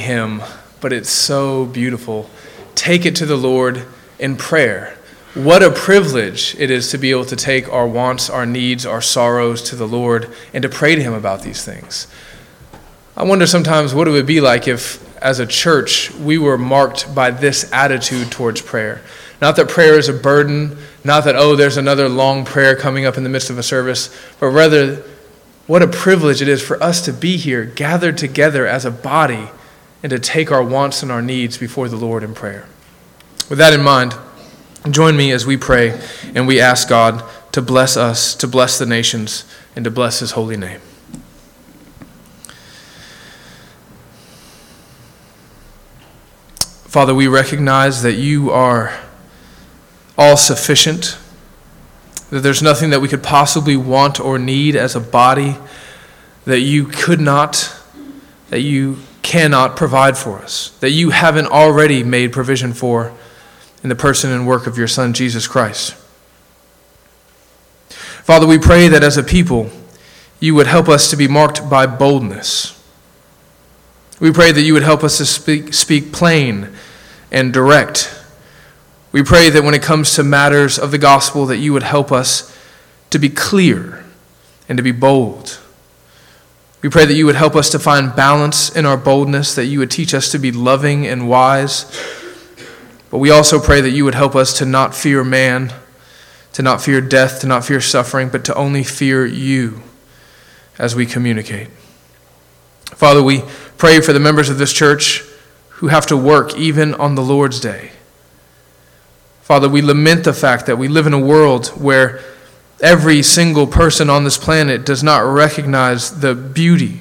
hymn, but it's so beautiful. Take it to the Lord in prayer. What a privilege it is to be able to take our wants, our needs, our sorrows to the Lord and to pray to Him about these things. I wonder sometimes what it would be like if, as a church, we were marked by this attitude towards prayer. Not that prayer is a burden, not that, oh, there's another long prayer coming up in the midst of a service, but rather, what a privilege it is for us to be here, gathered together as a body, and to take our wants and our needs before the Lord in prayer. With that in mind, join me as we pray and we ask God to bless us, to bless the nations, and to bless His holy name. Father, we recognize that you are all sufficient, that there's nothing that we could possibly want or need as a body that you could not, that you cannot provide for us, that you haven't already made provision for in the person and work of your Son, Jesus Christ. Father, we pray that as a people, you would help us to be marked by boldness. We pray that you would help us to speak, speak plain and direct we pray that when it comes to matters of the gospel, that you would help us to be clear and to be bold. We pray that you would help us to find balance in our boldness, that you would teach us to be loving and wise. But we also pray that you would help us to not fear man, to not fear death, to not fear suffering, but to only fear you as we communicate. Father, we pray for the members of this church who have to work even on the Lord's day. Father, we lament the fact that we live in a world where every single person on this planet does not recognize the beauty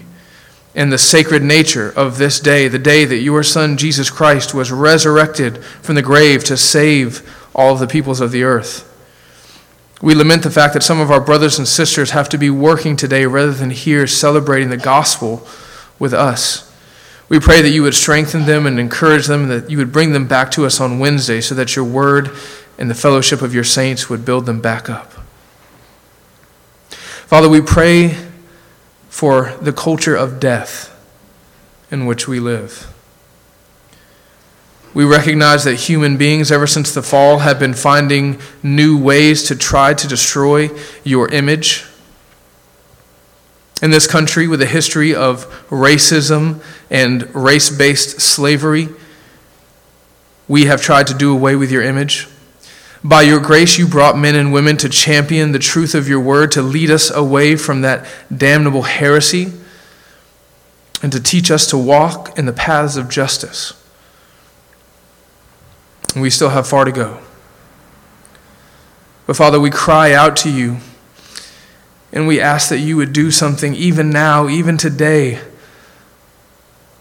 and the sacred nature of this day, the day that your Son, Jesus Christ, was resurrected from the grave to save all of the peoples of the earth. We lament the fact that some of our brothers and sisters have to be working today rather than here celebrating the gospel with us. We pray that you would strengthen them and encourage them, and that you would bring them back to us on Wednesday so that your word and the fellowship of your saints would build them back up. Father, we pray for the culture of death in which we live. We recognize that human beings, ever since the fall, have been finding new ways to try to destroy your image in this country with a history of racism and race based slavery, we have tried to do away with your image. By your grace, you brought men and women to champion the truth of your word, to lead us away from that damnable heresy, and to teach us to walk in the paths of justice. And we still have far to go. But Father, we cry out to you and we ask that you would do something even now, even today,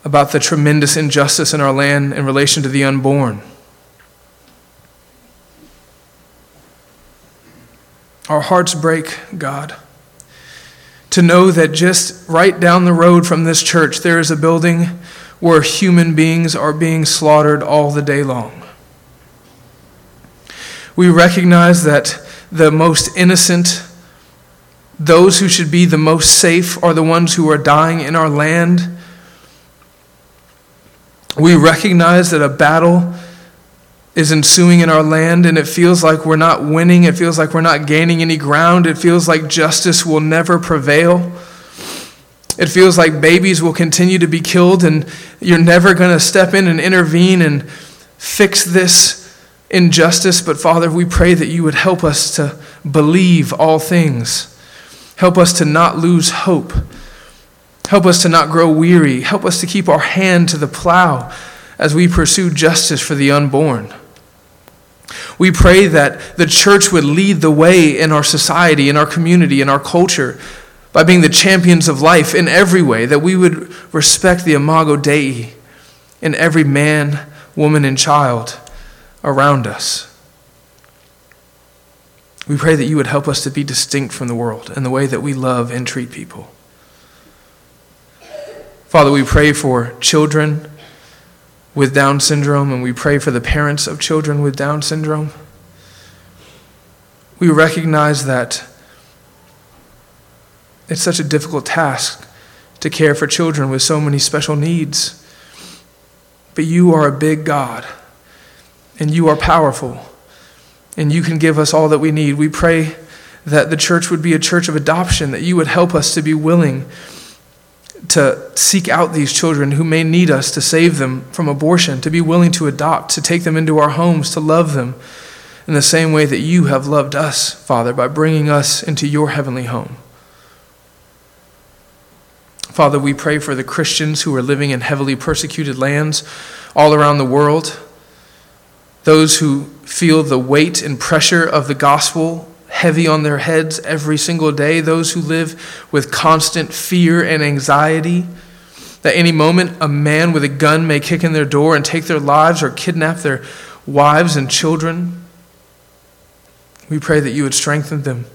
about the tremendous injustice in our land in relation to the unborn. Our hearts break, God, to know that just right down the road from this church, there is a building where human beings are being slaughtered all the day long. We recognize that the most innocent, those who should be the most safe are the ones who are dying in our land. We recognize that a battle is ensuing in our land, and it feels like we're not winning. It feels like we're not gaining any ground. It feels like justice will never prevail. It feels like babies will continue to be killed, and you're never going to step in and intervene and fix this injustice. But Father, we pray that you would help us to believe all things Help us to not lose hope. Help us to not grow weary. Help us to keep our hand to the plow as we pursue justice for the unborn. We pray that the church would lead the way in our society, in our community, in our culture, by being the champions of life in every way, that we would respect the imago Dei in every man, woman, and child around us. We pray that you would help us to be distinct from the world in the way that we love and treat people. Father, we pray for children with Down syndrome, and we pray for the parents of children with Down syndrome. We recognize that it's such a difficult task to care for children with so many special needs. but you are a big God, and you are powerful, and you can give us all that we need. We pray that the church would be a church of adoption, that you would help us to be willing to seek out these children who may need us to save them from abortion, to be willing to adopt, to take them into our homes, to love them in the same way that you have loved us, Father, by bringing us into your heavenly home. Father, we pray for the Christians who are living in heavily persecuted lands all around the world, those who feel the weight and pressure of the gospel heavy on their heads every single day, those who live with constant fear and anxiety. That any moment a man with a gun may kick in their door and take their lives or kidnap their wives and children. We pray that you would strengthen them.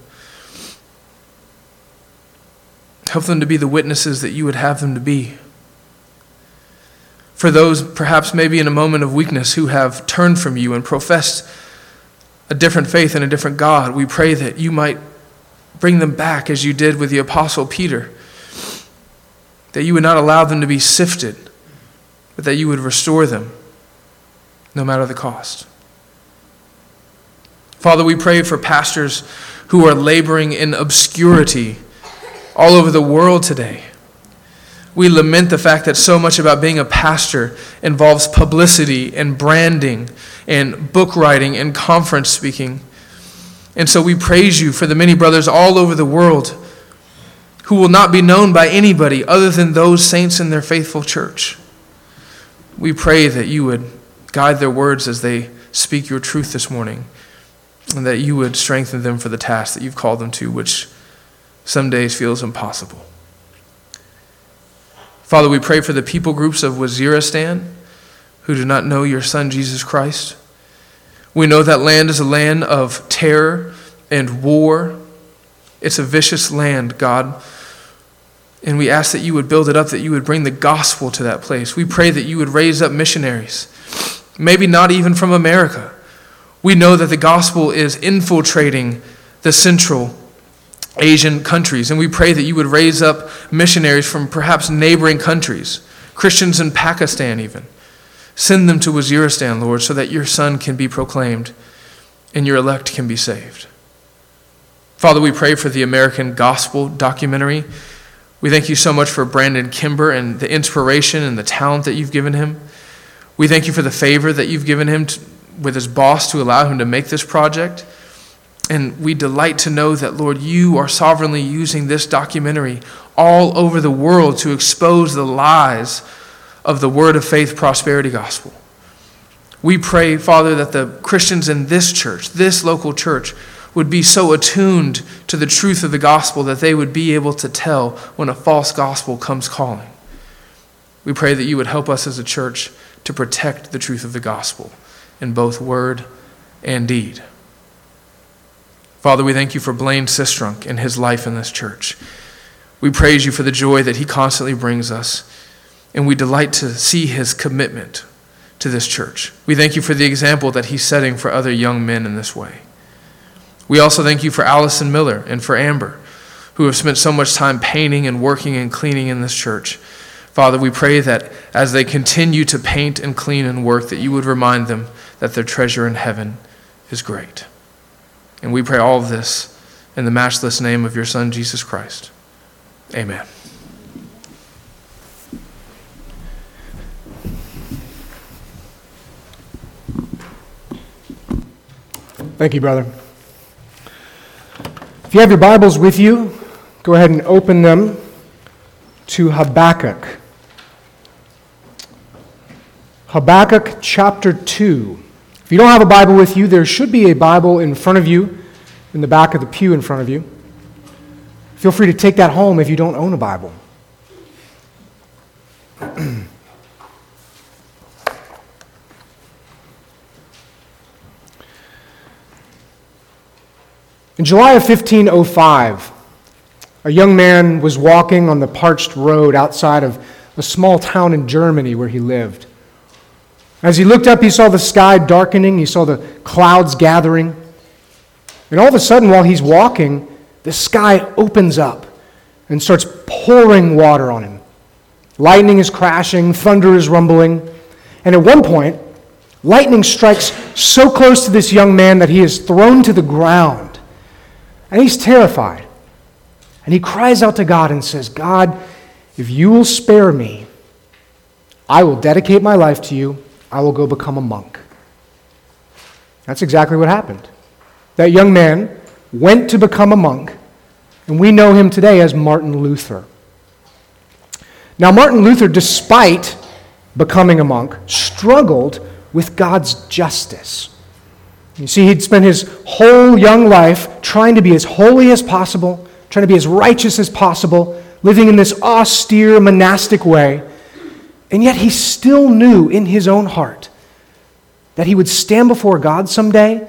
Help them to be the witnesses that you would have them to be. For those, perhaps maybe in a moment of weakness, who have turned from you and professed a different faith and a different God, we pray that you might bring them back as you did with the Apostle Peter. That you would not allow them to be sifted, but that you would restore them no matter the cost. Father, we pray for pastors who are laboring in obscurity all over the world today. We lament the fact that so much about being a pastor involves publicity and branding and book writing and conference speaking. And so we praise you for the many brothers all over the world who will not be known by anybody other than those saints in their faithful church. We pray that you would guide their words as they speak your truth this morning and that you would strengthen them for the task that you've called them to, which some days feels impossible. Father, we pray for the people groups of Waziristan who do not know your Son, Jesus Christ. We know that land is a land of terror and war. It's a vicious land, God. And we ask that you would build it up, that you would bring the gospel to that place. We pray that you would raise up missionaries, maybe not even from America, we know that the gospel is infiltrating the Central Asian countries, and we pray that you would raise up missionaries from perhaps neighboring countries, Christians in Pakistan even. Send them to Waziristan, Lord, so that your Son can be proclaimed and your elect can be saved. Father, we pray for the American Gospel documentary. We thank you so much for Brandon Kimber and the inspiration and the talent that you've given him. We thank you for the favor that you've given him to, with his boss to allow him to make this project. And we delight to know that, Lord, you are sovereignly using this documentary all over the world to expose the lies of the word of faith prosperity gospel. We pray, Father, that the Christians in this church, this local church, would be so attuned to the truth of the gospel that they would be able to tell when a false gospel comes calling. We pray that you would help us as a church to protect the truth of the gospel in both word and deed. Father, we thank you for Blaine Sistrunk and his life in this church. We praise you for the joy that he constantly brings us, and we delight to see his commitment to this church. We thank you for the example that he's setting for other young men in this way. We also thank you for Allison Miller and for Amber, who have spent so much time painting and working and cleaning in this church. Father, we pray that as they continue to paint and clean and work, that you would remind them that their treasure in heaven is great. And we pray all of this in the matchless name of your Son, Jesus Christ. Amen. Thank you, brother. If you have your Bibles with you, go ahead and open them to Habakkuk. Habakkuk chapter 2. If you don't have a Bible with you, there should be a Bible in front of you, in the back of the pew in front of you. Feel free to take that home if you don't own a Bible. In July of 1505, a young man was walking on the parched road outside of a small town in Germany where he lived. As he looked up, he saw the sky darkening, he saw the clouds gathering. And all of a sudden, while he's walking, the sky opens up and starts pouring water on him. Lightning is crashing, thunder is rumbling, And at one point, lightning strikes so close to this young man that he is thrown to the ground. And he's terrified. And he cries out to God and says, God, if you will spare me, I will dedicate my life to you. I will go become a monk. That's exactly what happened. That young man went to become a monk, and we know him today as Martin Luther. Now, Martin Luther, despite becoming a monk, struggled with God's justice. You see, he'd spent his whole young life trying to be as holy as possible, trying to be as righteous as possible, living in this austere monastic way. And yet he still knew in his own heart that he would stand before God someday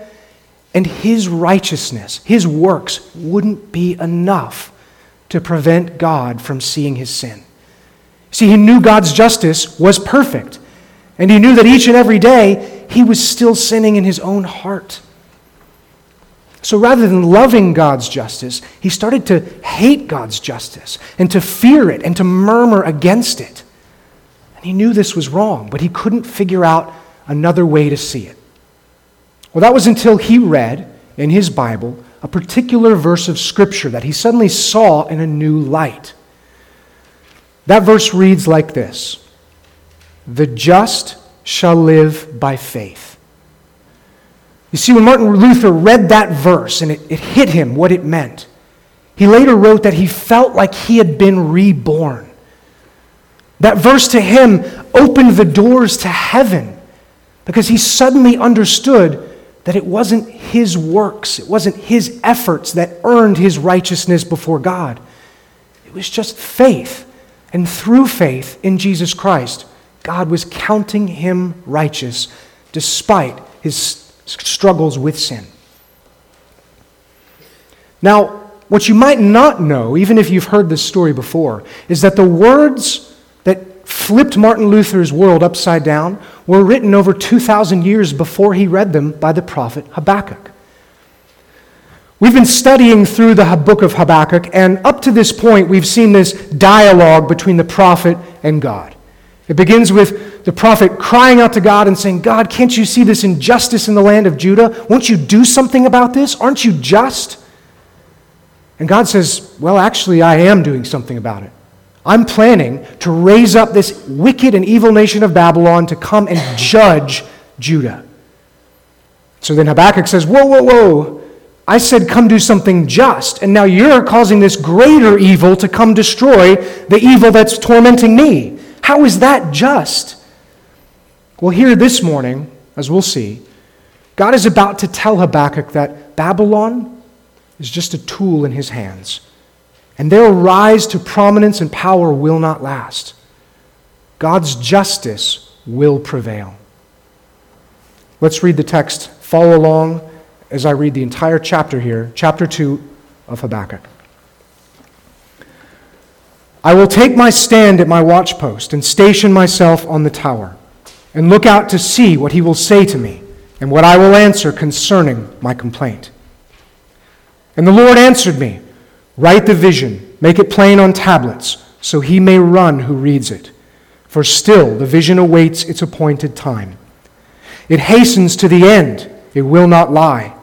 and his righteousness, his works, wouldn't be enough to prevent God from seeing his sin. See, he knew God's justice was perfect, and he knew that each and every day he was still sinning in his own heart. So rather than loving God's justice, he started to hate God's justice and to fear it and to murmur against it. And he knew this was wrong, but he couldn't figure out another way to see it. Well, that was until he read in his Bible a particular verse of Scripture that he suddenly saw in a new light. That verse reads like this The just shall live by faith. You see, when Martin Luther read that verse and it, it hit him what it meant, he later wrote that he felt like he had been reborn. That verse to him opened the doors to heaven because he suddenly understood that it wasn't his works, it wasn't his efforts that earned his righteousness before God. It was just faith. And through faith in Jesus Christ, God was counting him righteous despite his struggles with sin. Now, what you might not know, even if you've heard this story before, is that the words that flipped Martin Luther's world upside down were written over 2,000 years before he read them by the prophet Habakkuk. We've been studying through the book of Habakkuk, and up to this point, we've seen this dialogue between the prophet and God. It begins with the prophet crying out to God and saying, God, can't you see this injustice in the land of Judah? Won't you do something about this? Aren't you just? And God says, Well, actually, I am doing something about it. I'm planning to raise up this wicked and evil nation of Babylon to come and judge Judah. So then Habakkuk says, Whoa, whoa, whoa. I said, Come do something just. And now you're causing this greater evil to come destroy the evil that's tormenting me. How is that just? Well, here this morning, as we'll see, God is about to tell Habakkuk that Babylon is just a tool in his hands and their rise to prominence and power will not last. God's justice will prevail. Let's read the text. Follow along as I read the entire chapter here, chapter 2 of Habakkuk. I will take my stand at my watchpost and station myself on the tower, and look out to see what he will say to me, and what I will answer concerning my complaint. And the Lord answered me. Write the vision, make it plain on tablets, so he may run who reads it. For still the vision awaits its appointed time. It hastens to the end, it will not lie.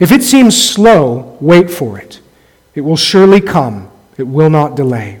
If it seems slow, wait for it. It will surely come, it will not delay.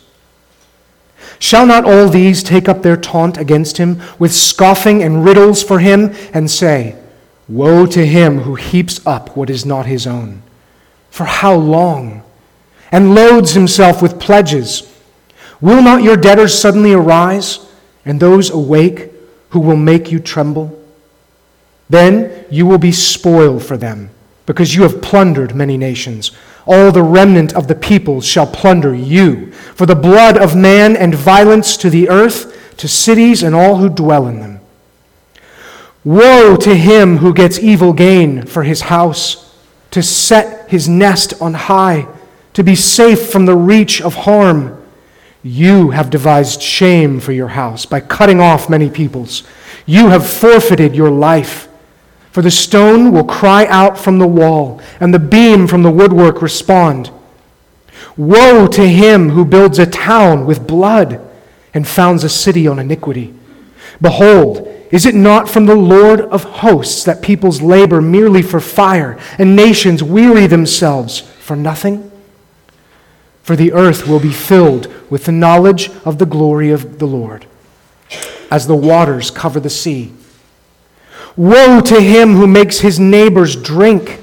Shall not all these take up their taunt against him with scoffing and riddles for him and say, Woe to him who heaps up what is not his own? For how long? and loads himself with pledges. Will not your debtors suddenly arise, and those awake who will make you tremble? Then you will be spoiled for them, because you have plundered many nations. All the remnant of the peoples shall plunder you, for the blood of man and violence to the earth, to cities and all who dwell in them. Woe to him who gets evil gain for his house, to set his nest on high, to be safe from the reach of harm. You have devised shame for your house by cutting off many peoples. You have forfeited your life. For the stone will cry out from the wall, and the beam from the woodwork respond. Woe to him who builds a town with blood and founds a city on iniquity. Behold, is it not from the Lord of hosts that peoples labor merely for fire, and nations weary themselves for nothing? For the earth will be filled with the knowledge of the glory of the Lord, as the waters cover the sea. Woe to him who makes his neighbors drink.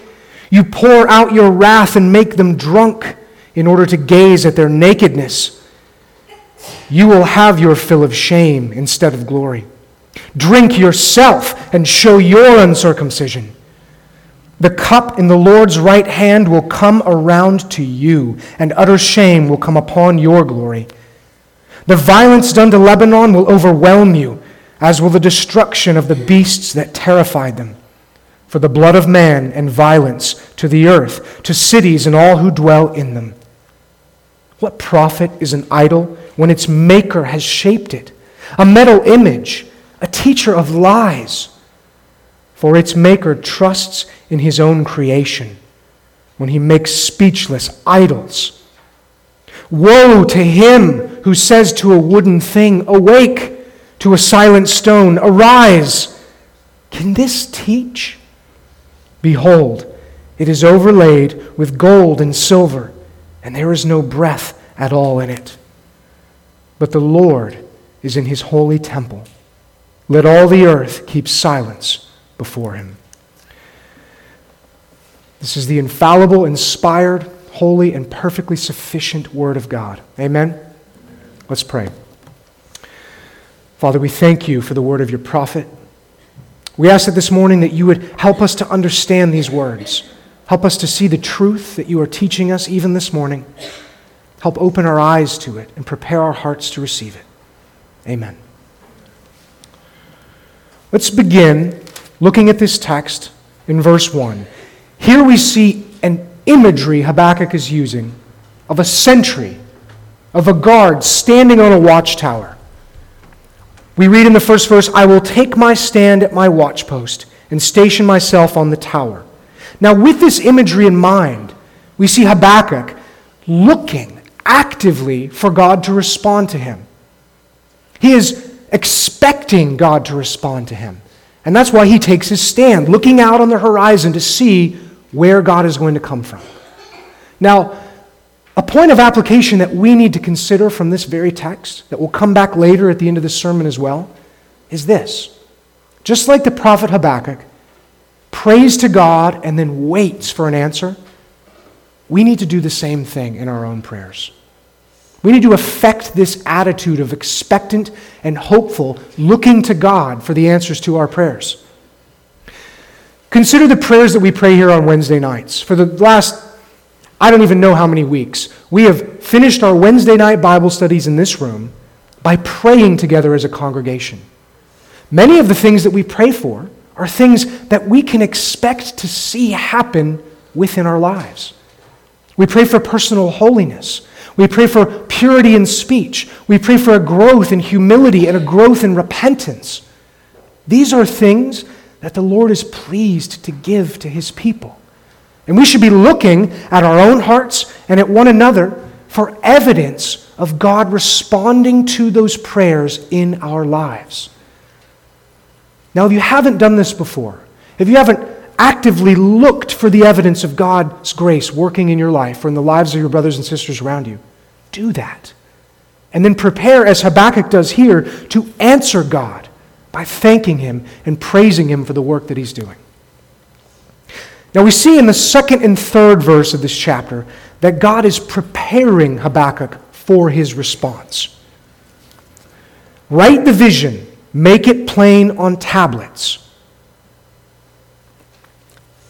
You pour out your wrath and make them drunk in order to gaze at their nakedness. You will have your fill of shame instead of glory. Drink yourself and show your uncircumcision. The cup in the Lord's right hand will come around to you, and utter shame will come upon your glory. The violence done to Lebanon will overwhelm you, as will the destruction of the beasts that terrified them. For the blood of man and violence to the earth, to cities and all who dwell in them. What profit is an idol when its maker has shaped it? A metal image a teacher of lies, for its maker trusts in his own creation when he makes speechless idols. Woe to him who says to a wooden thing, Awake, to a silent stone, Arise. Can this teach? Behold, it is overlaid with gold and silver, and there is no breath at all in it. But the Lord is in his holy temple. Let all the earth keep silence before him. This is the infallible, inspired, holy, and perfectly sufficient Word of God. Amen? Let's pray. Father, we thank you for the word of your prophet. We ask that this morning that you would help us to understand these words. Help us to see the truth that you are teaching us even this morning. Help open our eyes to it and prepare our hearts to receive it. Amen. Let's begin looking at this text in verse 1. Here we see an imagery Habakkuk is using of a sentry, of a guard standing on a watchtower. We read in the first verse, I will take my stand at my watchpost and station myself on the tower. Now, with this imagery in mind, we see Habakkuk looking actively for God to respond to him. He is expecting God to respond to him. And that's why he takes his stand, looking out on the horizon to see where God is going to come from. Now, a point of application that we need to consider from this very text, that will come back later at the end of the sermon as well, is this. Just like the prophet Habakkuk prays to God and then waits for an answer, we need to do the same thing in our own prayers. We need to affect this attitude of expectant and hopeful, looking to God for the answers to our prayers. Consider the prayers that we pray here on Wednesday nights. For the last, I don't even know how many weeks, we have finished our Wednesday night Bible studies in this room by praying together as a congregation. Many of the things that we pray for are things that we can expect to see happen within our lives. We pray for personal holiness. We pray for purity in speech. We pray for a growth in humility and a growth in repentance. These are things that the Lord is pleased to give to his people. And we should be looking at our own hearts and at one another for evidence of God responding to those prayers in our lives. Now, if you haven't done this before, if you haven't actively looked for the evidence of God's grace working in your life or in the lives of your brothers and sisters around you, do that. And then prepare, as Habakkuk does here, to answer God by thanking Him and praising Him for the work that He's doing. Now, we see in the second and third verse of this chapter that God is preparing Habakkuk for his response. Write the vision, make it plain on tablets.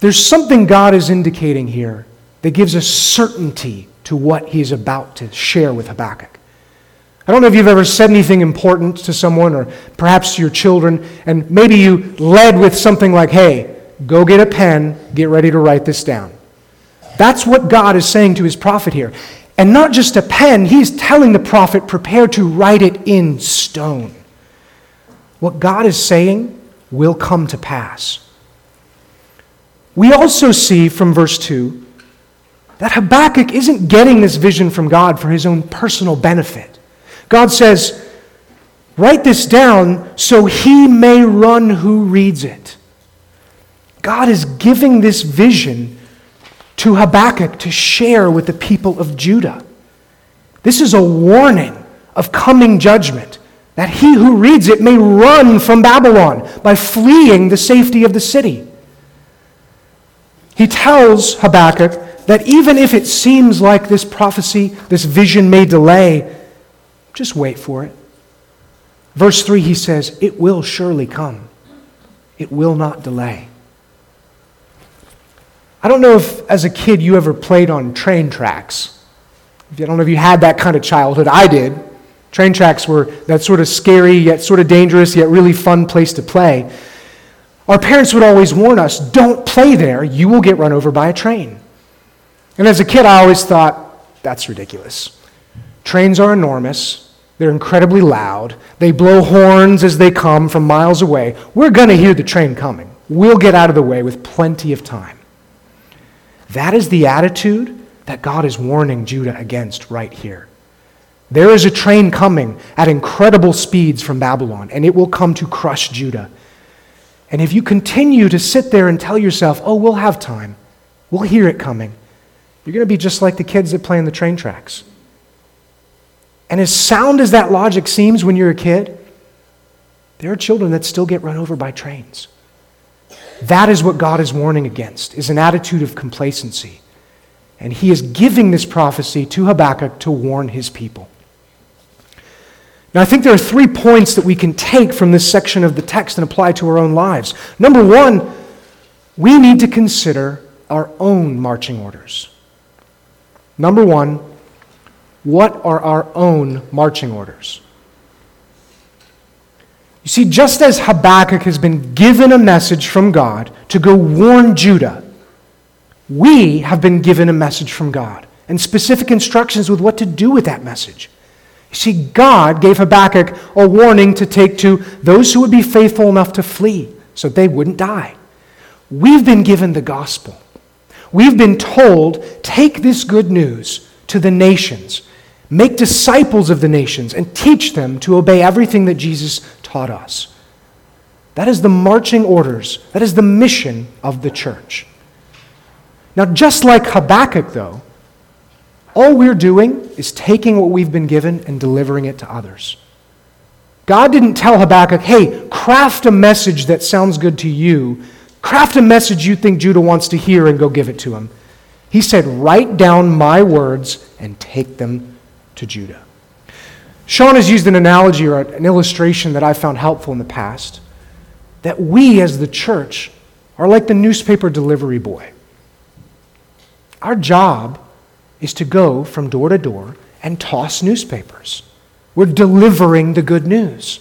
There's something God is indicating here that gives us certainty to what he's about to share with Habakkuk. I don't know if you've ever said anything important to someone or perhaps to your children, and maybe you led with something like, hey, go get a pen, get ready to write this down. That's what God is saying to his prophet here. And not just a pen, he's telling the prophet, prepare to write it in stone. What God is saying will come to pass. We also see from verse 2 that Habakkuk isn't getting this vision from God for his own personal benefit. God says, Write this down so he may run who reads it. God is giving this vision to Habakkuk to share with the people of Judah. This is a warning of coming judgment, that he who reads it may run from Babylon by fleeing the safety of the city. He tells Habakkuk that even if it seems like this prophecy, this vision may delay, just wait for it. Verse 3, he says, It will surely come, it will not delay. I don't know if, as a kid, you ever played on train tracks. I don't know if you had that kind of childhood. I did. Train tracks were that sort of scary, yet sort of dangerous, yet really fun place to play. Our parents would always warn us don't play there, you will get run over by a train. And as a kid, I always thought, that's ridiculous. Trains are enormous. They're incredibly loud. They blow horns as they come from miles away. We're going to hear the train coming. We'll get out of the way with plenty of time. That is the attitude that God is warning Judah against right here. There is a train coming at incredible speeds from Babylon, and it will come to crush Judah. And if you continue to sit there and tell yourself, oh, we'll have time, we'll hear it coming, you're going to be just like the kids that play in the train tracks. And as sound as that logic seems when you're a kid, there are children that still get run over by trains. That is what God is warning against, is an attitude of complacency. And he is giving this prophecy to Habakkuk to warn his people. Now, I think there are three points that we can take from this section of the text and apply to our own lives. Number one, we need to consider our own marching orders. Number one, what are our own marching orders? You see, just as Habakkuk has been given a message from God to go warn Judah, we have been given a message from God and specific instructions with what to do with that message. You see, God gave Habakkuk a warning to take to those who would be faithful enough to flee so they wouldn't die. We've been given the gospel. We've been told, take this good news to the nations Make disciples of the nations and teach them to obey everything that Jesus taught us. That is the marching orders, that is the mission of the church. Now, just like Habakkuk, though, all we're doing is taking what we've been given and delivering it to others. God didn't tell Habakkuk, hey, craft a message that sounds good to you, craft a message you think Judah wants to hear and go give it to him. He said, write down my words and take them to Judah. Sean has used an analogy or an illustration that I found helpful in the past that we as the church are like the newspaper delivery boy. Our job is to go from door to door and toss newspapers. We're delivering the good news.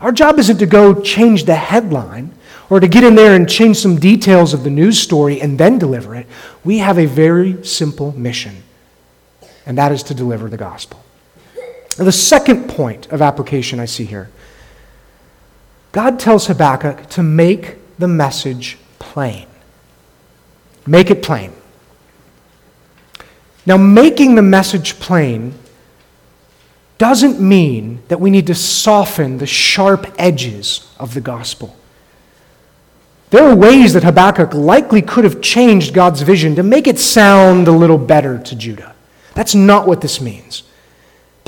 Our job isn't to go change the headline or to get in there and change some details of the news story and then deliver it. We have a very simple mission and that is to deliver the gospel. Now, the second point of application I see here God tells Habakkuk to make the message plain. Make it plain. Now, making the message plain doesn't mean that we need to soften the sharp edges of the gospel. There are ways that Habakkuk likely could have changed God's vision to make it sound a little better to Judah. That's not what this means.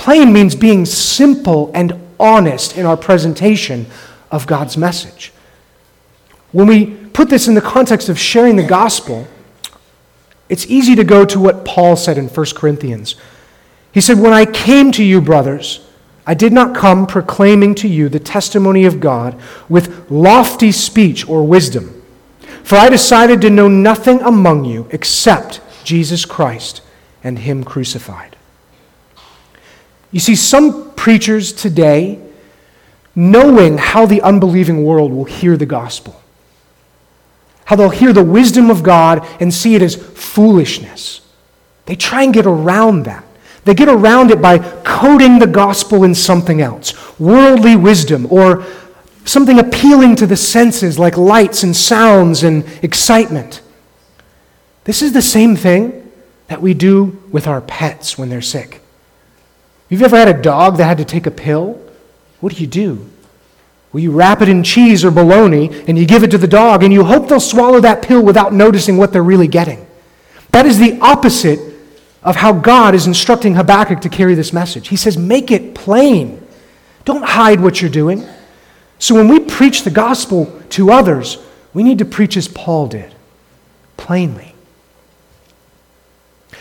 Plain means being simple and honest in our presentation of God's message. When we put this in the context of sharing the gospel, it's easy to go to what Paul said in 1 Corinthians. He said, When I came to you, brothers, I did not come proclaiming to you the testimony of God with lofty speech or wisdom, for I decided to know nothing among you except Jesus Christ and Him crucified. You see, some preachers today, knowing how the unbelieving world will hear the gospel, how they'll hear the wisdom of God and see it as foolishness, they try and get around that. They get around it by coding the gospel in something else worldly wisdom or something appealing to the senses like lights and sounds and excitement. This is the same thing that we do with our pets when they're sick. You've ever had a dog that had to take a pill? What do you do? Well, you wrap it in cheese or bologna and you give it to the dog and you hope they'll swallow that pill without noticing what they're really getting. That is the opposite of how God is instructing Habakkuk to carry this message. He says, Make it plain. Don't hide what you're doing. So when we preach the gospel to others, we need to preach as Paul did, plainly.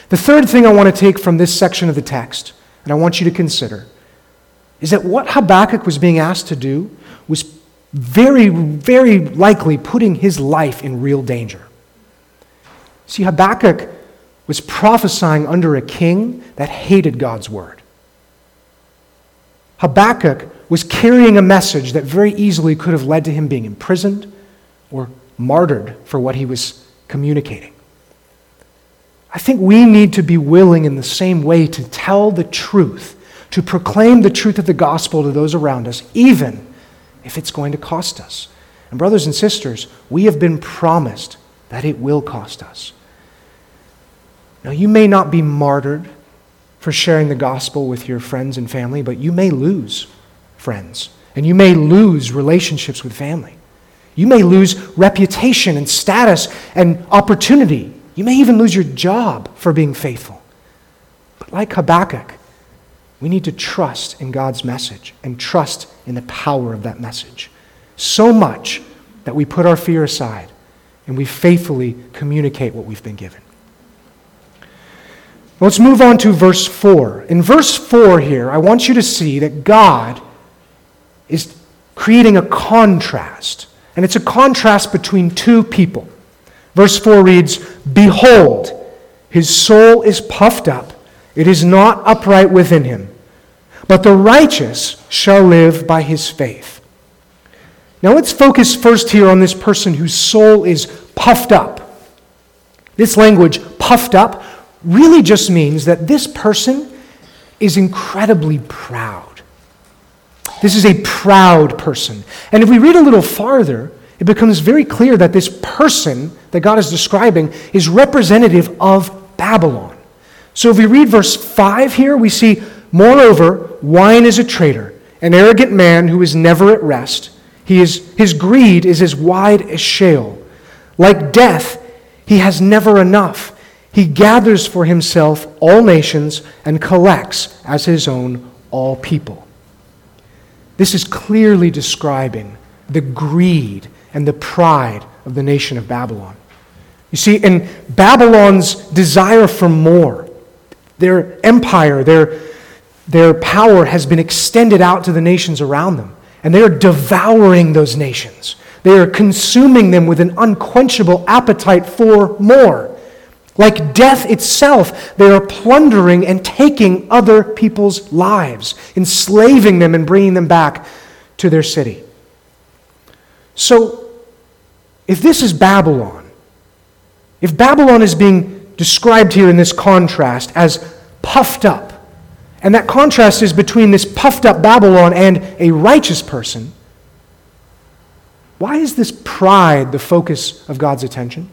The third thing I want to take from this section of the text, and I want you to consider, is that what Habakkuk was being asked to do was very, very likely putting his life in real danger. See, Habakkuk was prophesying under a king that hated God's word. Habakkuk was carrying a message that very easily could have led to him being imprisoned or martyred for what he was communicating. I think we need to be willing in the same way to tell the truth, to proclaim the truth of the gospel to those around us, even if it's going to cost us. And, brothers and sisters, we have been promised that it will cost us. Now, you may not be martyred for sharing the gospel with your friends and family, but you may lose friends, and you may lose relationships with family. You may lose reputation and status and opportunity. You may even lose your job for being faithful. But like Habakkuk, we need to trust in God's message and trust in the power of that message. So much that we put our fear aside and we faithfully communicate what we've been given. Let's move on to verse 4. In verse 4 here, I want you to see that God is creating a contrast. And it's a contrast between two people. Verse 4 reads Behold, his soul is puffed up, it is not upright within him, but the righteous shall live by his faith. Now let's focus first here on this person whose soul is puffed up. This language, puffed up, really just means that this person is incredibly proud. This is a proud person. And if we read a little farther, it becomes very clear that this person that God is describing is representative of Babylon. So if we read verse 5 here, we see, Moreover, wine is a traitor, an arrogant man who is never at rest. He is, his greed is as wide as Sheol. Like death, he has never enough. He gathers for himself all nations and collects as his own all people. This is clearly describing the greed and the pride of the nation of Babylon. You see, in Babylon's desire for more, their empire, their, their power has been extended out to the nations around them, and they are devouring those nations. They are consuming them with an unquenchable appetite for more. Like death itself, they are plundering and taking other people's lives, enslaving them and bringing them back to their city. So, if this is Babylon, if Babylon is being described here in this contrast as puffed up, and that contrast is between this puffed up Babylon and a righteous person, why is this pride the focus of God's attention?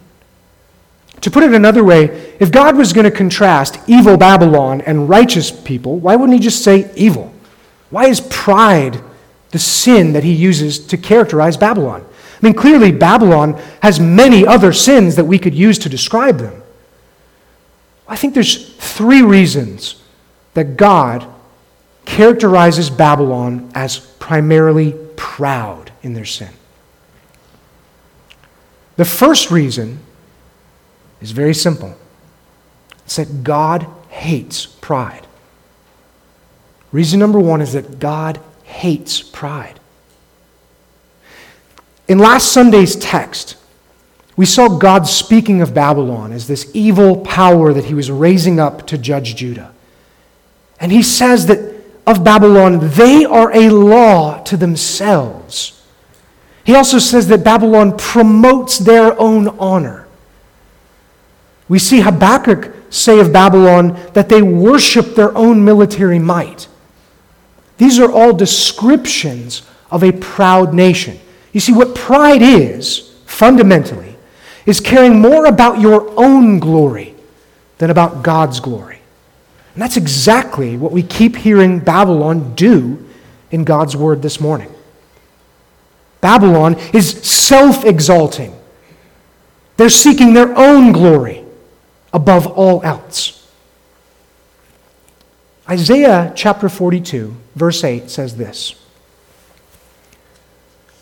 To put it another way, if God was going to contrast evil Babylon and righteous people, why wouldn't he just say evil? Why is pride the sin that he uses to characterize Babylon? I mean, clearly, Babylon has many other sins that we could use to describe them. I think there's three reasons that God characterizes Babylon as primarily proud in their sin. The first reason is very simple it's that God hates pride. Reason number one is that God hates pride. In last Sunday's text, we saw God speaking of Babylon as this evil power that he was raising up to judge Judah. And he says that of Babylon, they are a law to themselves. He also says that Babylon promotes their own honor. We see Habakkuk say of Babylon that they worship their own military might. These are all descriptions of a proud nation. You see, what pride is, fundamentally, is caring more about your own glory than about God's glory. And that's exactly what we keep hearing Babylon do in God's word this morning. Babylon is self exalting, they're seeking their own glory above all else. Isaiah chapter 42, verse 8 says this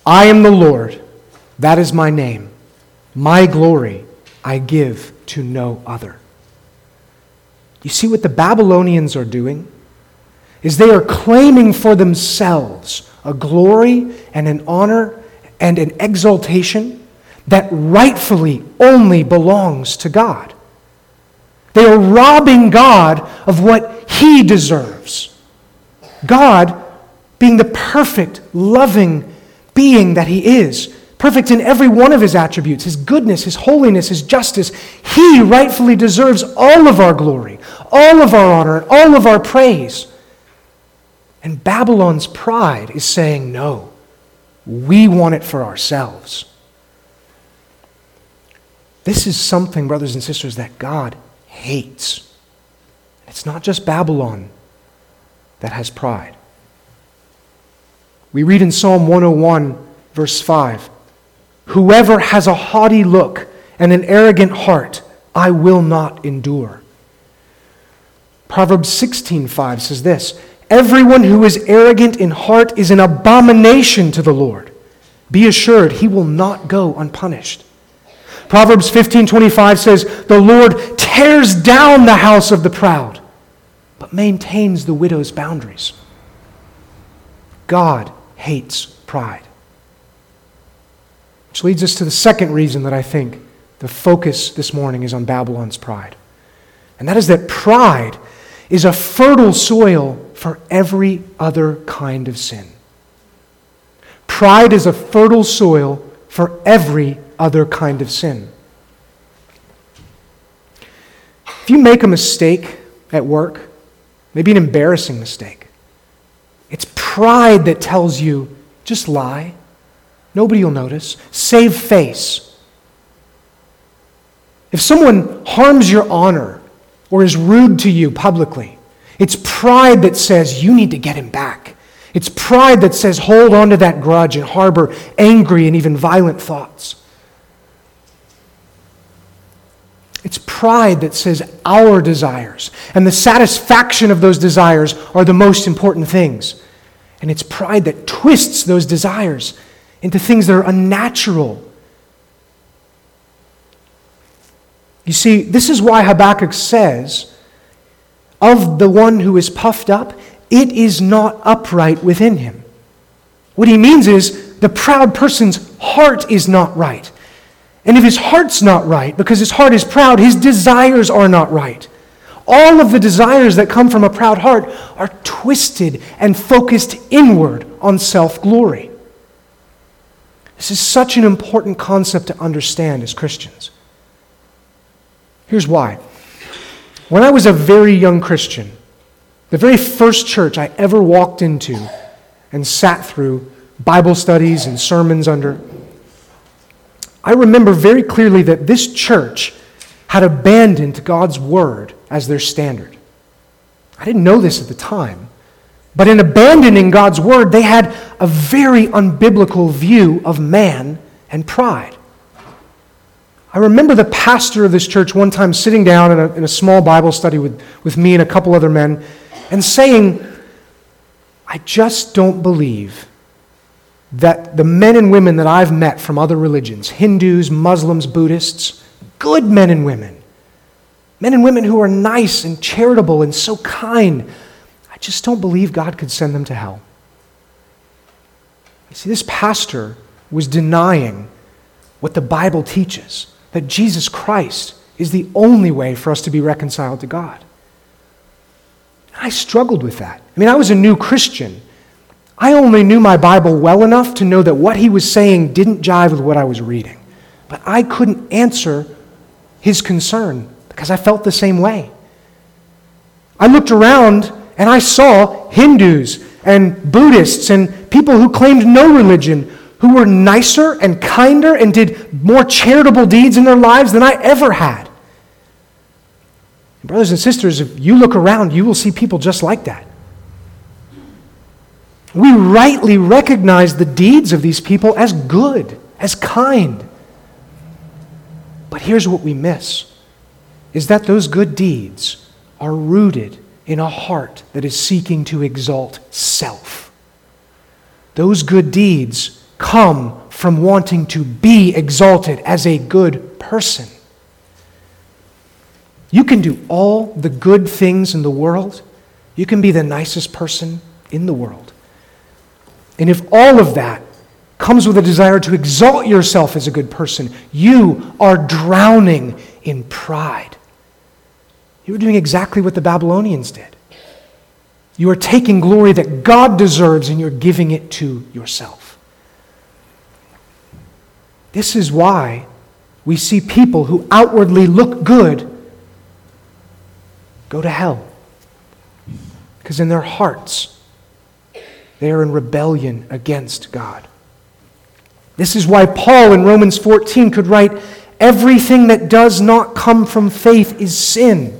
I am the Lord, that is my name. My glory I give to no other. You see what the Babylonians are doing? Is they are claiming for themselves a glory and an honor and an exaltation that rightfully only belongs to God. They are robbing God of what he deserves. God, being the perfect, loving being that he is, perfect in every one of his attributes his goodness, his holiness, his justice. He rightfully deserves all of our glory, all of our honor, and all of our praise. And Babylon's pride is saying, no, we want it for ourselves. This is something, brothers and sisters, that God hates. It's not just Babylon that has pride. We read in Psalm 101, verse 5 Whoever has a haughty look and an arrogant heart, I will not endure. Proverbs 16:5 says this, Everyone who is arrogant in heart is an abomination to the Lord. Be assured he will not go unpunished. Proverbs 15:25 says, "The Lord tears down the house of the proud, maintains the widow's boundaries." God hates pride. Which leads us to the second reason that I think the focus this morning is on Babylon's pride. And that is that pride is a fertile soil for every other kind of sin. Pride is a fertile soil for every other kind of sin. If you make a mistake at work, maybe an embarrassing mistake, it's pride that tells you just lie Nobody will notice. Save face. If someone harms your honor or is rude to you publicly, it's pride that says you need to get him back. It's pride that says hold on to that grudge and harbor angry and even violent thoughts. It's pride that says our desires and the satisfaction of those desires are the most important things. And it's pride that twists those desires into things that are unnatural. You see, this is why Habakkuk says, of the one who is puffed up, it is not upright within him. What he means is the proud person's heart is not right. And if his heart's not right, because his heart is proud, his desires are not right. All of the desires that come from a proud heart are twisted and focused inward on self glory. This is such an important concept to understand as Christians. Here's why. When I was a very young Christian, the very first church I ever walked into and sat through Bible studies and sermons under, I remember very clearly that this church had abandoned God's Word as their standard. I didn't know this at the time, but in abandoning God's word, they had a very unbiblical view of man and pride. I remember the pastor of this church one time sitting down in a, in a small Bible study with, with me and a couple other men and saying, I just don't believe that the men and women that I've met from other religions, Hindus, Muslims, Buddhists, good men and women, men and women who are nice and charitable and so kind, I just don't believe God could send them to hell. You see, this pastor was denying what the Bible teaches that Jesus Christ is the only way for us to be reconciled to God. I struggled with that. I mean, I was a new Christian. I only knew my Bible well enough to know that what he was saying didn't jive with what I was reading. But I couldn't answer his concern because I felt the same way. I looked around and I saw Hindus and Buddhists and people who claimed no religion who were nicer and kinder and did more charitable deeds in their lives than I ever had. Brothers and sisters, if you look around, you will see people just like that. We rightly recognize the deeds of these people as good, as kind. But here's what we miss is that those good deeds are rooted in a heart that is seeking to exalt self. Those good deeds come from wanting to be exalted as a good person. You can do all the good things in the world. You can be the nicest person in the world. And if all of that comes with a desire to exalt yourself as a good person, you are drowning in pride. You are doing exactly what the Babylonians did. You are taking glory that God deserves and you're giving it to yourself. This is why we see people who outwardly look good go to hell. Because in their hearts, they are in rebellion against God. This is why Paul in Romans 14 could write, Everything that does not come from faith is sin.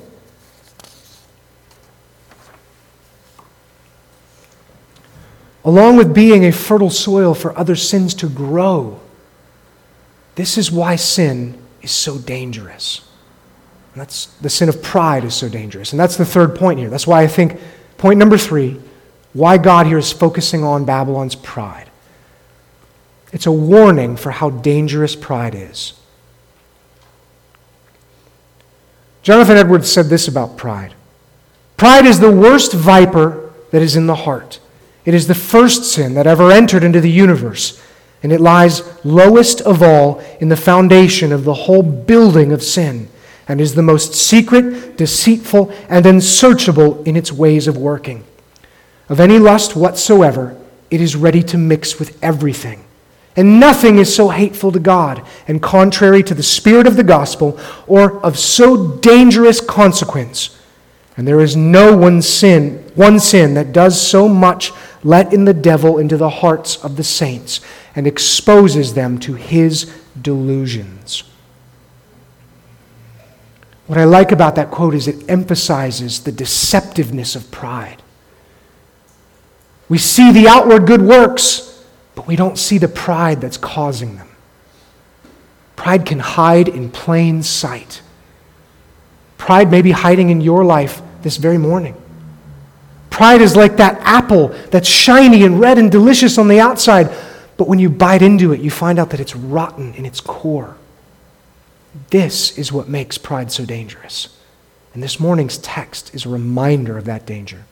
Along with being a fertile soil for other sins to grow, this is why sin is so dangerous. And that's the sin of pride is so dangerous. And that's the third point here. That's why I think point number three, why God here is focusing on Babylon's pride. It's a warning for how dangerous pride is. Jonathan Edwards said this about pride Pride is the worst viper that is in the heart. It is the first sin that ever entered into the universe, and it lies lowest of all in the foundation of the whole building of sin and is the most secret, deceitful, and unsearchable in its ways of working. Of any lust whatsoever, it is ready to mix with everything. And nothing is so hateful to God and contrary to the spirit of the gospel or of so dangerous consequence. And there is no one sin, one sin that does so much let in the devil into the hearts of the saints and exposes them to his delusions. What I like about that quote is it emphasizes the deceptiveness of pride. We see the outward good works, but we don't see the pride that's causing them. Pride can hide in plain sight. Pride may be hiding in your life this very morning. Pride is like that apple that's shiny and red and delicious on the outside, but when you bite into it, you find out that it's rotten in its core. This is what makes pride so dangerous. And this morning's text is a reminder of that danger.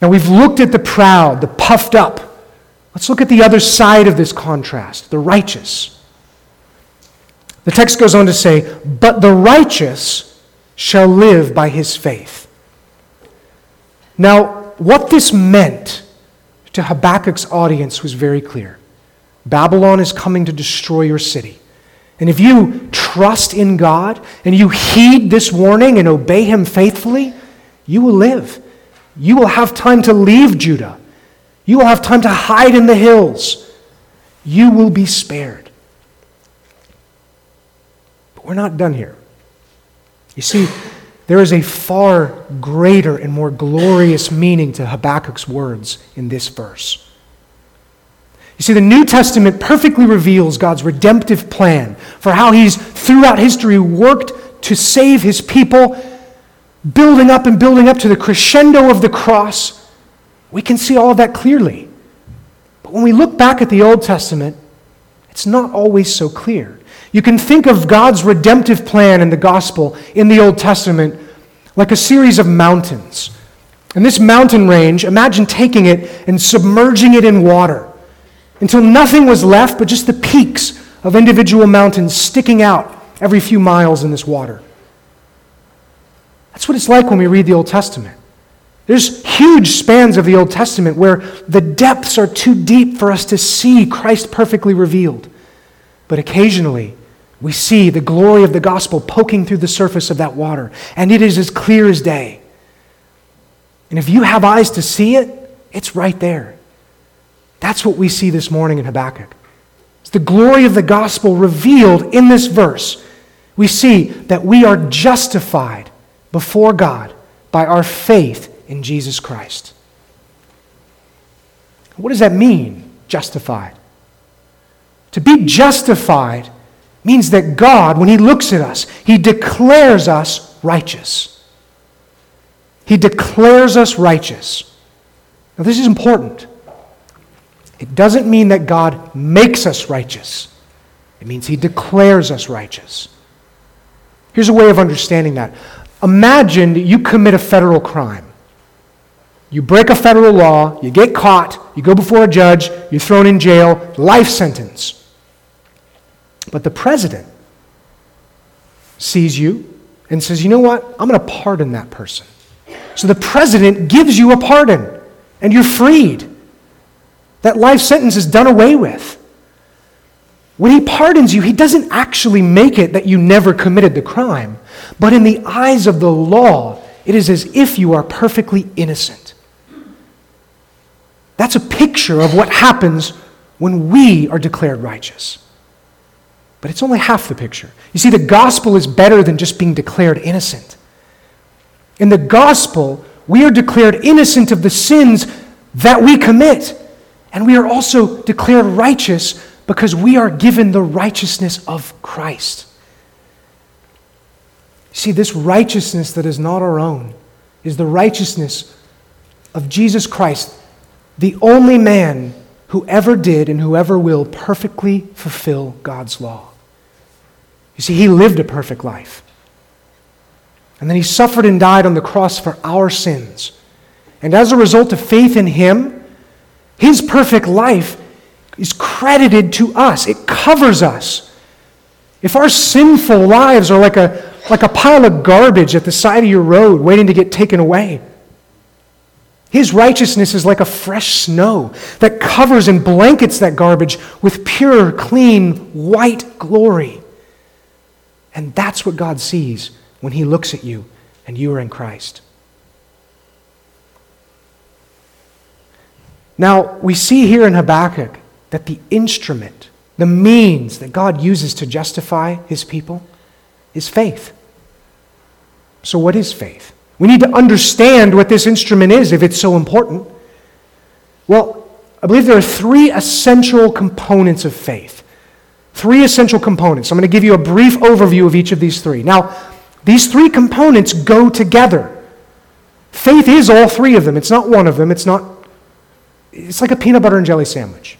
Now, we've looked at the proud, the puffed up. Let's look at the other side of this contrast the righteous. The text goes on to say, But the righteous shall live by his faith. Now, what this meant to Habakkuk's audience was very clear. Babylon is coming to destroy your city. And if you trust in God and you heed this warning and obey Him faithfully, you will live. You will have time to leave Judah. You will have time to hide in the hills. You will be spared. But we're not done here. You see, there is a far greater and more glorious meaning to Habakkuk's words in this verse. You see, the New Testament perfectly reveals God's redemptive plan for how He's throughout history worked to save His people, building up and building up to the crescendo of the cross. We can see all of that clearly. But when we look back at the Old Testament, it's not always so clear. You can think of God's redemptive plan in the gospel in the Old Testament like a series of mountains. And this mountain range, imagine taking it and submerging it in water until nothing was left but just the peaks of individual mountains sticking out every few miles in this water. That's what it's like when we read the Old Testament. There's huge spans of the Old Testament where the depths are too deep for us to see Christ perfectly revealed. But occasionally, we see the glory of the gospel poking through the surface of that water, and it is as clear as day. And if you have eyes to see it, it's right there. That's what we see this morning in Habakkuk. It's the glory of the gospel revealed in this verse. We see that we are justified before God by our faith in Jesus Christ. What does that mean, justified? To be justified means that God, when He looks at us, He declares us righteous. He declares us righteous. Now, this is important. It doesn't mean that God makes us righteous, it means He declares us righteous. Here's a way of understanding that. Imagine you commit a federal crime. You break a federal law, you get caught, you go before a judge, you're thrown in jail, life sentence. But the president sees you and says, you know what? I'm going to pardon that person. So the president gives you a pardon and you're freed. That life sentence is done away with. When he pardons you, he doesn't actually make it that you never committed the crime, but in the eyes of the law, it is as if you are perfectly innocent. That's a picture of what happens when we are declared righteous. But it's only half the picture. You see, the gospel is better than just being declared innocent. In the gospel, we are declared innocent of the sins that we commit. And we are also declared righteous because we are given the righteousness of Christ. See, this righteousness that is not our own is the righteousness of Jesus Christ, the only man who ever did and who ever will perfectly fulfill God's law. You see, he lived a perfect life. And then he suffered and died on the cross for our sins. And as a result of faith in him, his perfect life is credited to us, it covers us. If our sinful lives are like a, like a pile of garbage at the side of your road waiting to get taken away, his righteousness is like a fresh snow that covers and blankets that garbage with pure, clean, white glory. And that's what God sees when He looks at you and you are in Christ. Now, we see here in Habakkuk that the instrument, the means that God uses to justify his people is faith. So, what is faith? We need to understand what this instrument is if it's so important. Well, I believe there are three essential components of faith. Three essential components. I'm going to give you a brief overview of each of these three. Now, these three components go together. Faith is all three of them. It's not one of them. It's not it's like a peanut butter and jelly sandwich.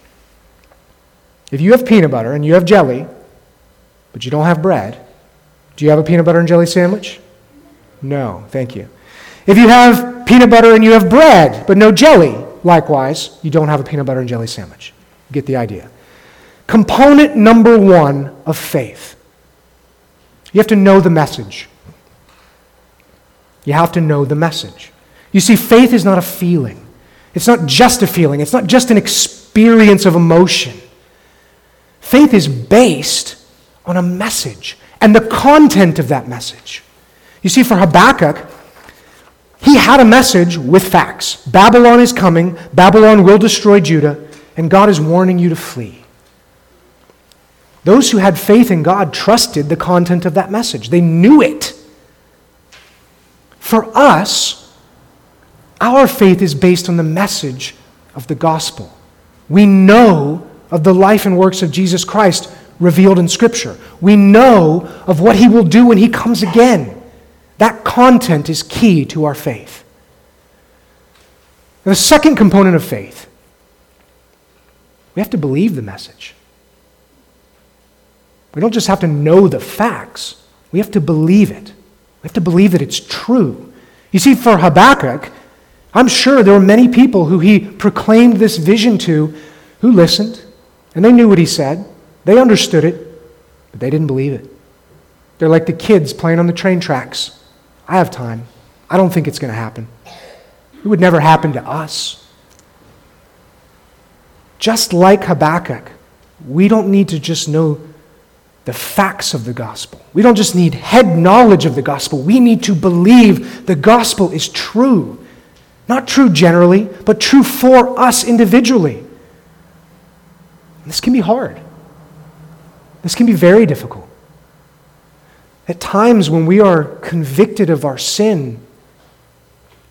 If you have peanut butter and you have jelly, but you don't have bread, do you have a peanut butter and jelly sandwich? No, thank you. If you have peanut butter and you have bread, but no jelly, likewise, you don't have a peanut butter and jelly sandwich. Get the idea. Component number one of faith you have to know the message. You have to know the message. You see, faith is not a feeling, it's not just a feeling, it's not just an experience of emotion. Faith is based on a message and the content of that message. You see, for Habakkuk, he had a message with facts. Babylon is coming, Babylon will destroy Judah, and God is warning you to flee. Those who had faith in God trusted the content of that message, they knew it. For us, our faith is based on the message of the gospel. We know of the life and works of Jesus Christ revealed in Scripture. We know of what he will do when he comes again. That content is key to our faith. the second component of faith, we have to believe the message. We don't just have to know the facts, we have to believe it. We have to believe that it's true. You see, for Habakkuk, I'm sure there were many people who he proclaimed this vision to who listened, and they knew what he said. They understood it, but they didn't believe it. They're like the kids playing on the train tracks. I have time. I don't think it's going to happen. It would never happen to us. Just like Habakkuk, we don't need to just know the facts of the gospel. We don't just need head knowledge of the gospel. We need to believe the gospel is true. Not true generally, but true for us individually. This can be hard. This can be very difficult. At times when we are convicted of our sin,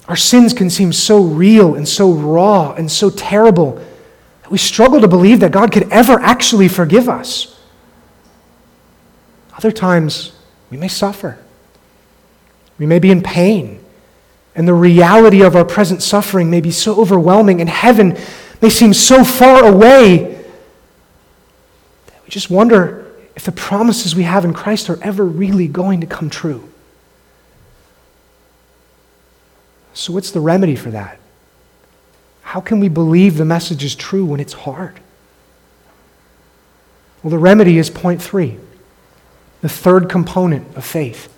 our sins can seem so real and so raw and so terrible that we struggle to believe that God could ever actually forgive us. Other times, we may suffer. We may be in pain. And the reality of our present suffering may be so overwhelming, and heaven may seem so far away just wonder if the promises we have in Christ are ever really going to come true. So, what's the remedy for that? How can we believe the message is true when it's hard? Well, the remedy is point three, the third component of faith.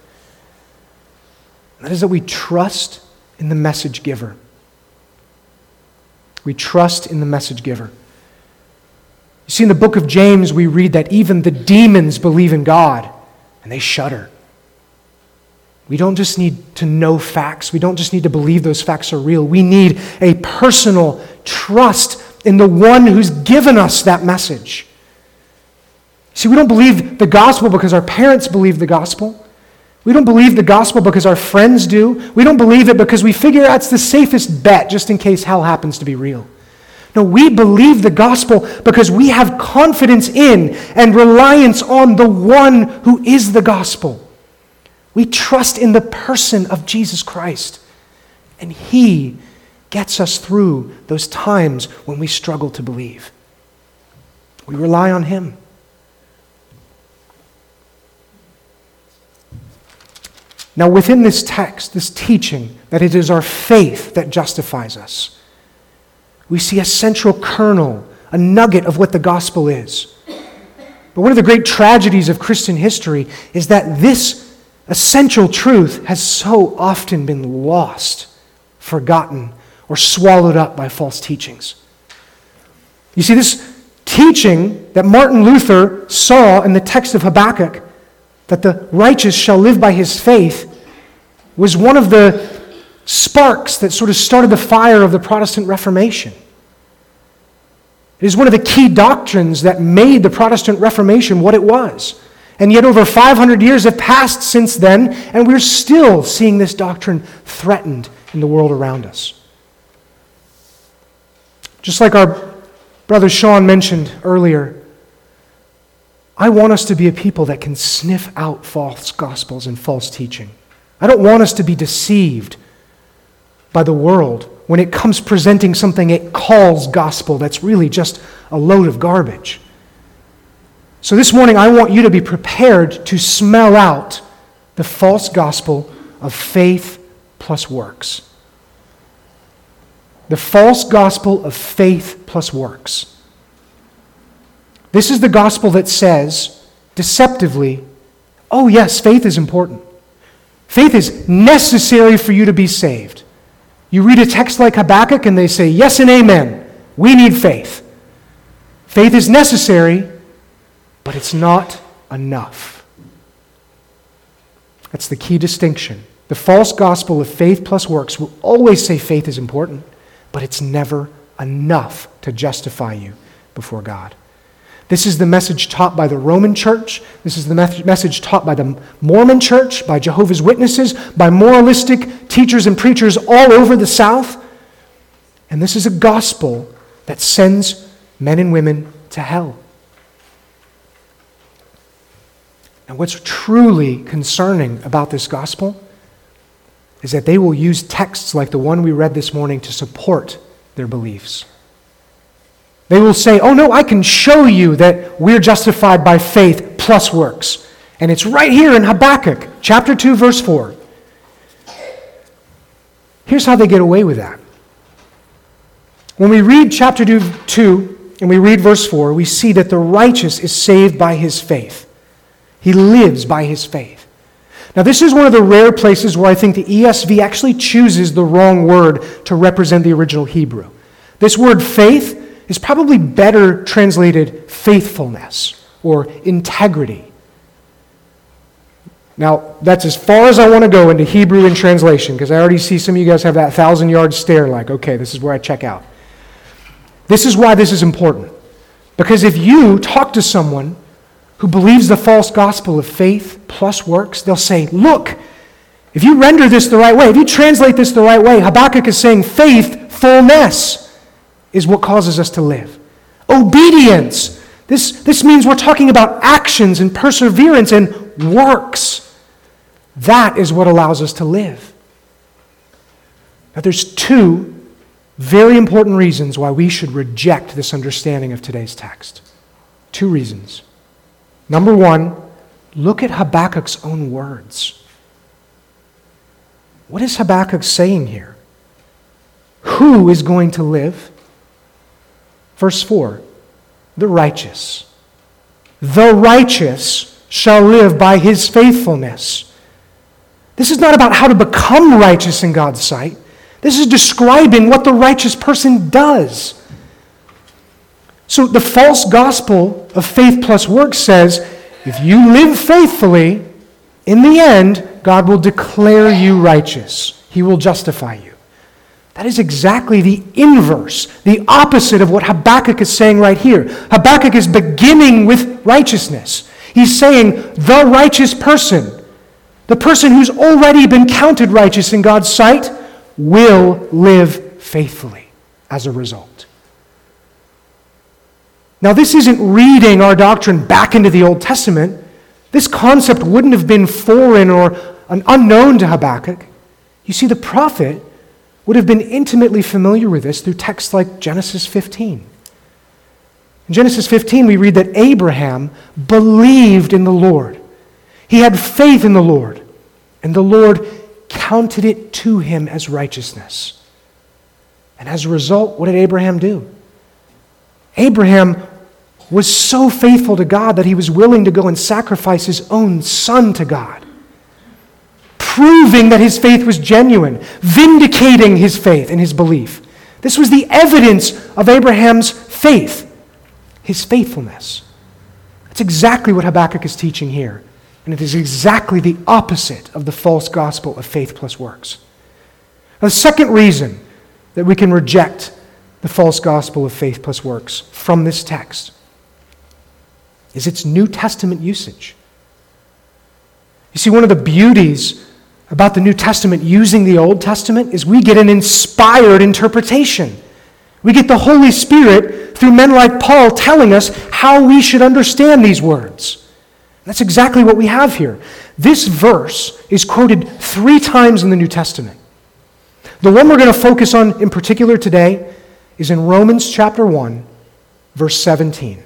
That is that we trust in the message giver. We trust in the message giver. You see, in the book of James, we read that even the demons believe in God and they shudder. We don't just need to know facts. We don't just need to believe those facts are real. We need a personal trust in the one who's given us that message. See, we don't believe the gospel because our parents believe the gospel. We don't believe the gospel because our friends do. We don't believe it because we figure that's the safest bet just in case hell happens to be real. No, we believe the gospel because we have confidence in and reliance on the one who is the gospel. We trust in the person of Jesus Christ. And He gets us through those times when we struggle to believe. We rely on Him. Now, within this text, this teaching that it is our faith that justifies us, we see a central kernel, a nugget of what the gospel is. But one of the great tragedies of Christian history is that this essential truth has so often been lost, forgotten, or swallowed up by false teachings. You see, this teaching that Martin Luther saw in the text of Habakkuk, that the righteous shall live by his faith, was one of the sparks that sort of started the fire of the Protestant Reformation. It is one of the key doctrines that made the Protestant Reformation what it was. And yet, over 500 years have passed since then, and we're still seeing this doctrine threatened in the world around us. Just like our brother Sean mentioned earlier, I want us to be a people that can sniff out false gospels and false teaching. I don't want us to be deceived by the world when it comes presenting something it calls gospel that's really just a load of garbage. So this morning, I want you to be prepared to smell out the false gospel of faith plus works. The false gospel of faith plus works. This is the gospel that says, deceptively, oh, yes, faith is important. Faith is necessary for you to be saved. You read a text like Habakkuk and they say, yes and amen. We need faith. Faith is necessary but it's not enough. That's the key distinction. The false gospel of faith plus works will always say faith is important, but it's never enough to justify you before God. This is the message taught by the Roman church. This is the message taught by the Mormon church, by Jehovah's Witnesses, by moralistic teachers and preachers all over the South. And this is a gospel that sends men and women to hell. And what's truly concerning about this gospel is that they will use texts like the one we read this morning to support their beliefs. They will say, Oh, no, I can show you that we're justified by faith plus works. And it's right here in Habakkuk, chapter 2, verse 4. Here's how they get away with that. When we read chapter 2 and we read verse 4, we see that the righteous is saved by his faith. He lives by his faith. Now, this is one of the rare places where I think the ESV actually chooses the wrong word to represent the original Hebrew. This word faith is probably better translated faithfulness or integrity. Now, that's as far as I want to go into Hebrew in translation because I already see some of you guys have that thousand yard stare like, okay, this is where I check out. This is why this is important. Because if you talk to someone who believes the false gospel of faith plus works, they'll say, look, if you render this the right way, if you translate this the right way, Habakkuk is saying faithfulness is what causes us to live. Obedience. This, this means we're talking about actions and perseverance and works. That is what allows us to live. Now, there's two very important reasons why we should reject this understanding of today's text. Two reasons. Number one, look at Habakkuk's own words. What is Habakkuk saying here? Who is going to live? Verse 4 The righteous. The righteous shall live by his faithfulness. This is not about how to become righteous in God's sight. This is describing what the righteous person does. So the false gospel of faith plus works says if you live faithfully, in the end, God will declare you righteous, He will justify you. That is exactly the inverse, the opposite of what Habakkuk is saying right here. Habakkuk is beginning with righteousness. He's saying the righteous person, the person who's already been counted righteous in God's sight, will live faithfully as a result. Now, this isn't reading our doctrine back into the Old Testament. This concept wouldn't have been foreign or unknown to Habakkuk. You see, the prophet would have been intimately familiar with this through texts like Genesis 15. In Genesis 15, we read that Abraham believed in the Lord. He had faith in the Lord, and the Lord counted it to him as righteousness. And as a result, what did Abraham do? Abraham was so faithful to God that he was willing to go and sacrifice his own son to God, proving that his faith was genuine, vindicating his faith and his belief. This was the evidence of Abraham's faith, his faithfulness. That's exactly what Habakkuk is teaching here. And it is exactly the opposite of the false gospel of faith plus works. Now, the second reason that we can reject the false gospel of faith plus works from this text is its New Testament usage. You see, one of the beauties about the New Testament using the Old Testament is we get an inspired interpretation. We get the Holy Spirit through men like Paul telling us how we should understand these words. That's exactly what we have here. This verse is quoted three times in the New Testament. The one we're going to focus on in particular today is in Romans chapter 1, verse 17.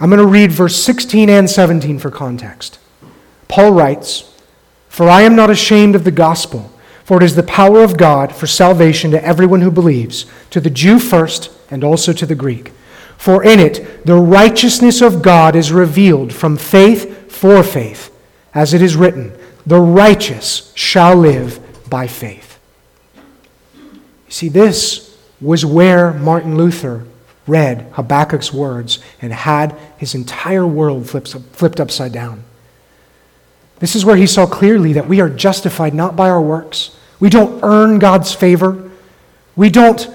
I'm going to read verse 16 and 17 for context. Paul writes, For I am not ashamed of the gospel, for it is the power of God for salvation to everyone who believes, to the Jew first, and also to the Greek. For in it the righteousness of God is revealed from faith for faith, as it is written, The righteous shall live by faith. You see, this was where Martin Luther read Habakkuk's words and had his entire world flipped upside down. This is where he saw clearly that we are justified not by our works. We don't earn God's favor. We don't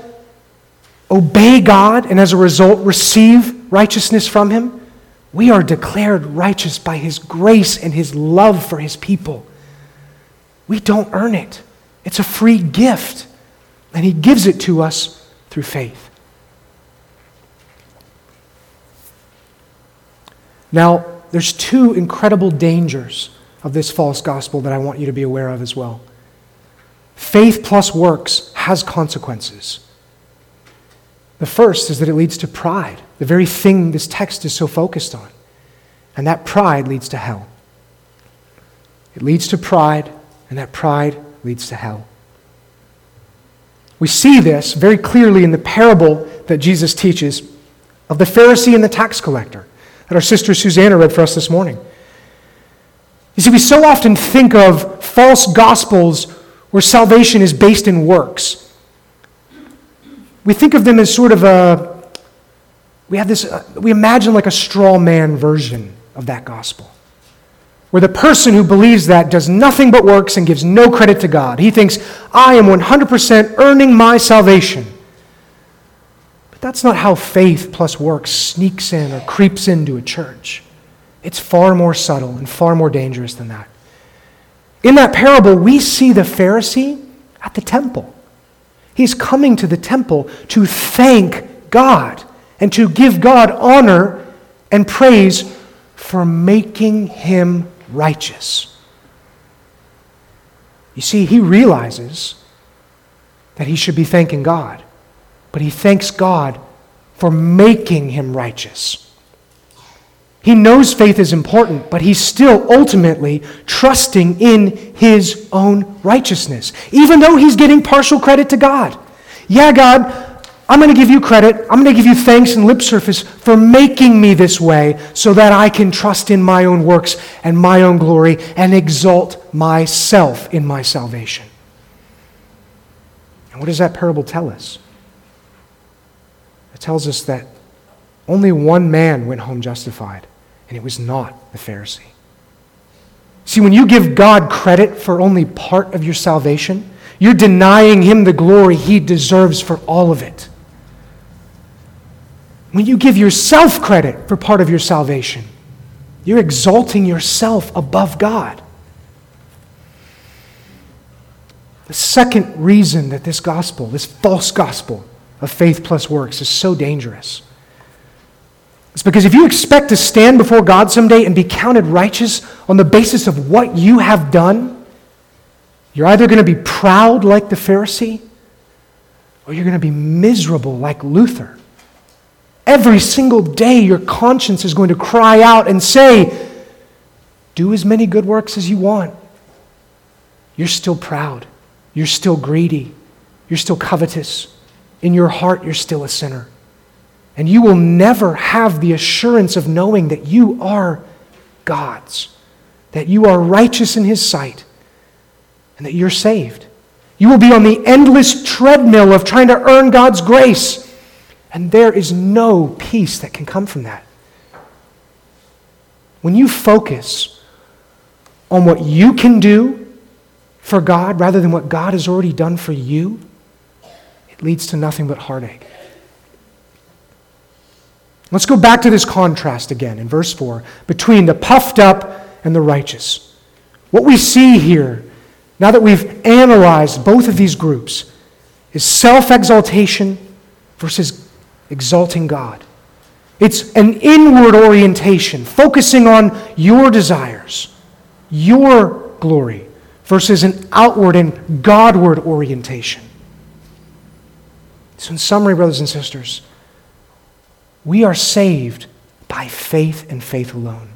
obey God and as a result receive righteousness from Him, we are declared righteous by His grace and His love for His people. We don't earn it, it's a free gift, and He gives it to us through faith. Now, there's two incredible dangers of this false gospel that I want you to be aware of as well. Faith plus works has consequences. The first is that it leads to pride, the very thing this text is so focused on. And that pride leads to hell. It leads to pride, and that pride leads to hell. We see this very clearly in the parable that Jesus teaches of the Pharisee and the tax collector that our sister Susanna read for us this morning. You see, we so often think of false gospels where salvation is based in works. We think of them as sort of a, we have this, uh, we imagine like a straw man version of that gospel where the person who believes that does nothing but works and gives no credit to God. He thinks, I am 100% earning my salvation. But that's not how faith plus works sneaks in or creeps into a church. It's far more subtle and far more dangerous than that. In that parable, we see the Pharisee at the temple. He's coming to the temple to thank God and to give God honor and praise for making him righteous. You see, he realizes that he should be thanking God, but he thanks God for making him righteous. He knows faith is important, but he's still ultimately trusting in his own righteousness, even though he's getting partial credit to God. Yeah, God, I'm going to give you credit. I'm going to give you thanks and lip service for making me this way so that I can trust in my own works and my own glory and exalt myself in my salvation. And what does that parable tell us? It tells us that only one man went home justified, and it was not the Pharisee. See, when you give God credit for only part of your salvation, you're denying him the glory he deserves for all of it. When you give yourself credit for part of your salvation, you're exalting yourself above God. The second reason that this gospel, this false gospel of faith plus works, is so dangerous is because if you expect to stand before God someday and be counted righteous on the basis of what you have done, you're either going to be proud like the Pharisee or you're going to be miserable like Luther. Every single day, your conscience is going to cry out and say, Do as many good works as you want. You're still proud. You're still greedy. You're still covetous. In your heart, you're still a sinner. And you will never have the assurance of knowing that you are God's, that you are righteous in His sight, and that you're saved. You will be on the endless treadmill of trying to earn God's grace. And there is no peace that can come from that. When you focus on what you can do for God rather than what God has already done for you, it leads to nothing but heartache. Let's go back to this contrast again in verse 4 between the puffed up and the righteous. What we see here, now that we've analyzed both of these groups, is self exaltation versus exalting God. It's an inward orientation, focusing on your desires, your glory, versus an outward and Godward orientation. So, in summary, brothers and sisters, we are saved by faith and faith alone.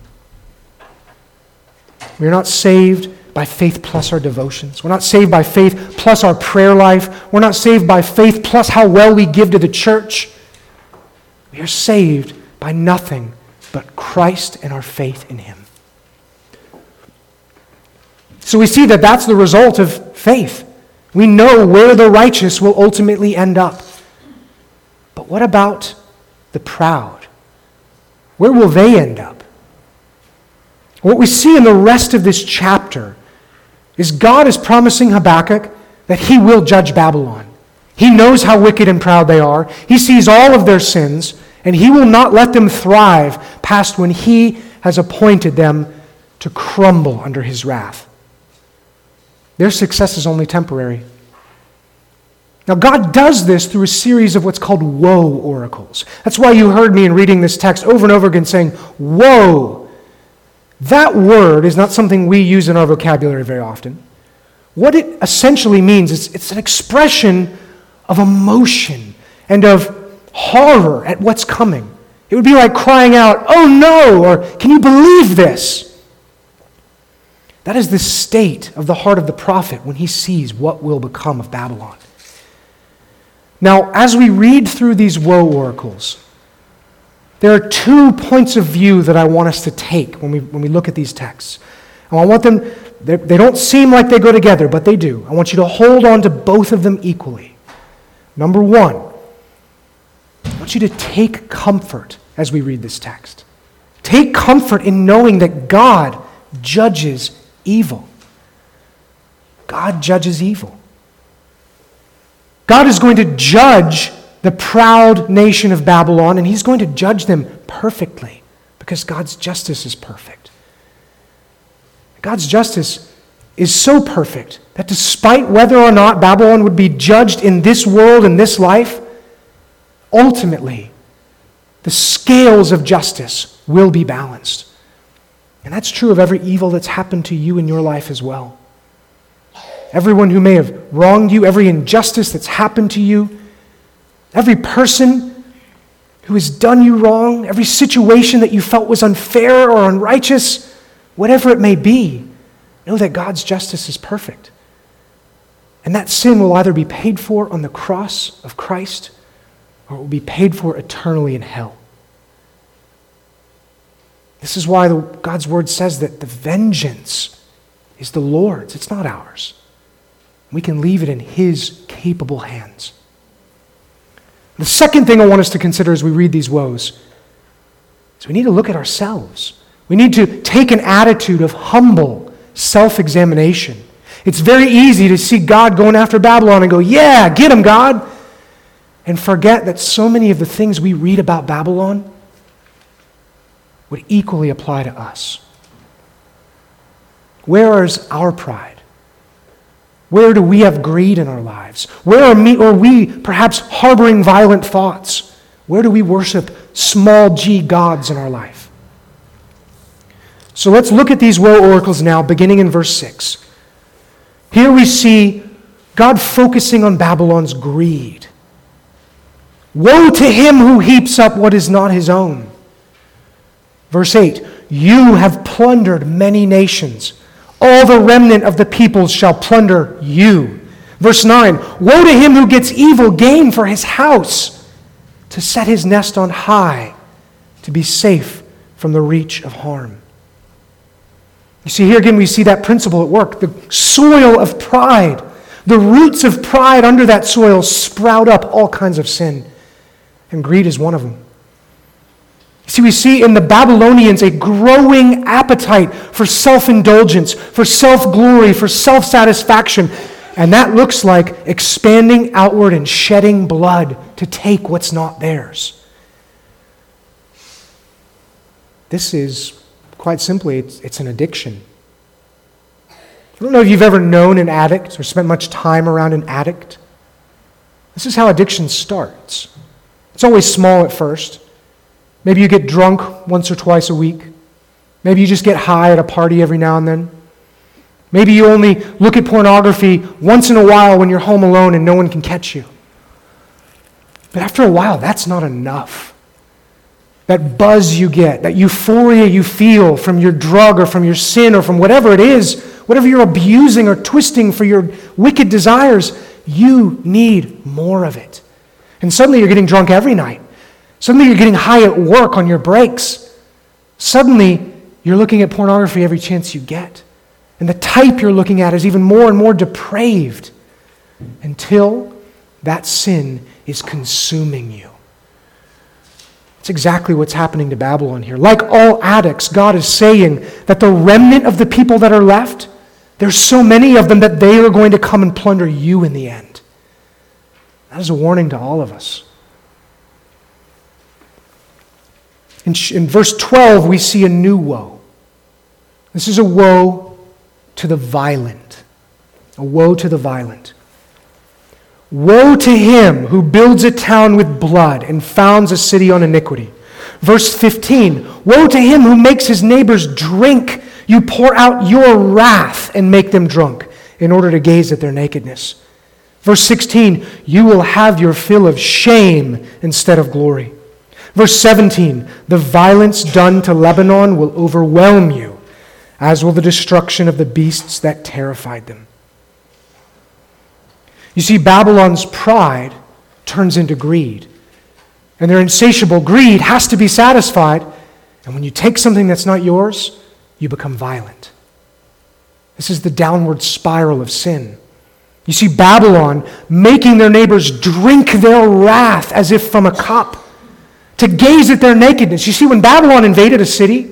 We are not saved by faith plus our devotions. We're not saved by faith plus our prayer life. We're not saved by faith plus how well we give to the church. We are saved by nothing but Christ and our faith in Him. So we see that that's the result of faith. We know where the righteous will ultimately end up. But what about the proud? Where will they end up? What we see in the rest of this chapter is God is promising Habakkuk that he will judge Babylon. He knows how wicked and proud they are. He sees all of their sins, and He will not let them thrive past when He has appointed them to crumble under His wrath. Their success is only temporary. Now, God does this through a series of what's called woe oracles. That's why you heard me in reading this text over and over again saying, woe. That word is not something we use in our vocabulary very often. What it essentially means is it's an expression of emotion and of horror at what's coming. It would be like crying out, Oh no, or Can you believe this? That is the state of the heart of the prophet when he sees what will become of Babylon. Now, as we read through these woe oracles, there are two points of view that I want us to take when we, when we look at these texts. And I want them, they don't seem like they go together, but they do. I want you to hold on to both of them equally. Number one, I want you to take comfort as we read this text. Take comfort in knowing that God judges evil. God judges evil. God is going to judge the proud nation of Babylon, and he's going to judge them perfectly because God's justice is perfect. God's justice is so perfect that despite whether or not Babylon would be judged in this world, in this life, ultimately, the scales of justice will be balanced. And that's true of every evil that's happened to you in your life as well. Everyone who may have wronged you, every injustice that's happened to you, every person who has done you wrong, every situation that you felt was unfair or unrighteous, whatever it may be, know that God's justice is perfect. And that sin will either be paid for on the cross of Christ or it will be paid for eternally in hell. This is why the, God's word says that the vengeance is the Lord's, it's not ours. We can leave it in His capable hands. The second thing I want us to consider as we read these woes is we need to look at ourselves. We need to take an attitude of humble self examination. It's very easy to see God going after Babylon and go, Yeah, get him, God. And forget that so many of the things we read about Babylon would equally apply to us. Where is our pride? Where do we have greed in our lives? Where are, me, are we perhaps harboring violent thoughts? Where do we worship small g gods in our life? So let's look at these woe oracles now, beginning in verse 6. Here we see God focusing on Babylon's greed. Woe to him who heaps up what is not his own. Verse 8 You have plundered many nations. All the remnant of the peoples shall plunder you. Verse 9 Woe to him who gets evil gain for his house, to set his nest on high, to be safe from the reach of harm. You see, here again, we see that principle at work. The soil of pride, the roots of pride under that soil sprout up all kinds of sin. And greed is one of them. See, we see in the Babylonians a growing appetite for self indulgence, for self glory, for self satisfaction. And that looks like expanding outward and shedding blood to take what's not theirs. This is, quite simply, it's, it's an addiction. I don't know if you've ever known an addict or spent much time around an addict. This is how addiction starts. It's always small at first. Maybe you get drunk once or twice a week. Maybe you just get high at a party every now and then. Maybe you only look at pornography once in a while when you're home alone and no one can catch you. But after a while, that's not enough. That buzz you get, that euphoria you feel from your drug or from your sin or from whatever it is, whatever you're abusing or twisting for your wicked desires, you need more of it. And suddenly you're getting drunk every night. Suddenly you're getting high at work on your breaks. Suddenly you're looking at pornography every chance you get. And the type you're looking at is even more and more depraved until that sin is consuming you. It's exactly what's happening to Babylon here. Like all addicts, God is saying that the remnant of the people that are left, there's so many of them that they are going to come and plunder you in the end. That is a warning to all of us. In, in verse 12, we see a new woe. This is a woe to the violent. A woe to the violent. Woe to him who builds a town with blood and founds a city on iniquity. Verse 15 Woe to him who makes his neighbors drink. You pour out your wrath and make them drunk in order to gaze at their nakedness. Verse 16 You will have your fill of shame instead of glory. Verse 17 The violence done to Lebanon will overwhelm you, as will the destruction of the beasts that terrified them. You see, Babylon's pride turns into greed. And their insatiable greed has to be satisfied. And when you take something that's not yours, you become violent. This is the downward spiral of sin. You see Babylon making their neighbors drink their wrath as if from a cup, to gaze at their nakedness. You see, when Babylon invaded a city,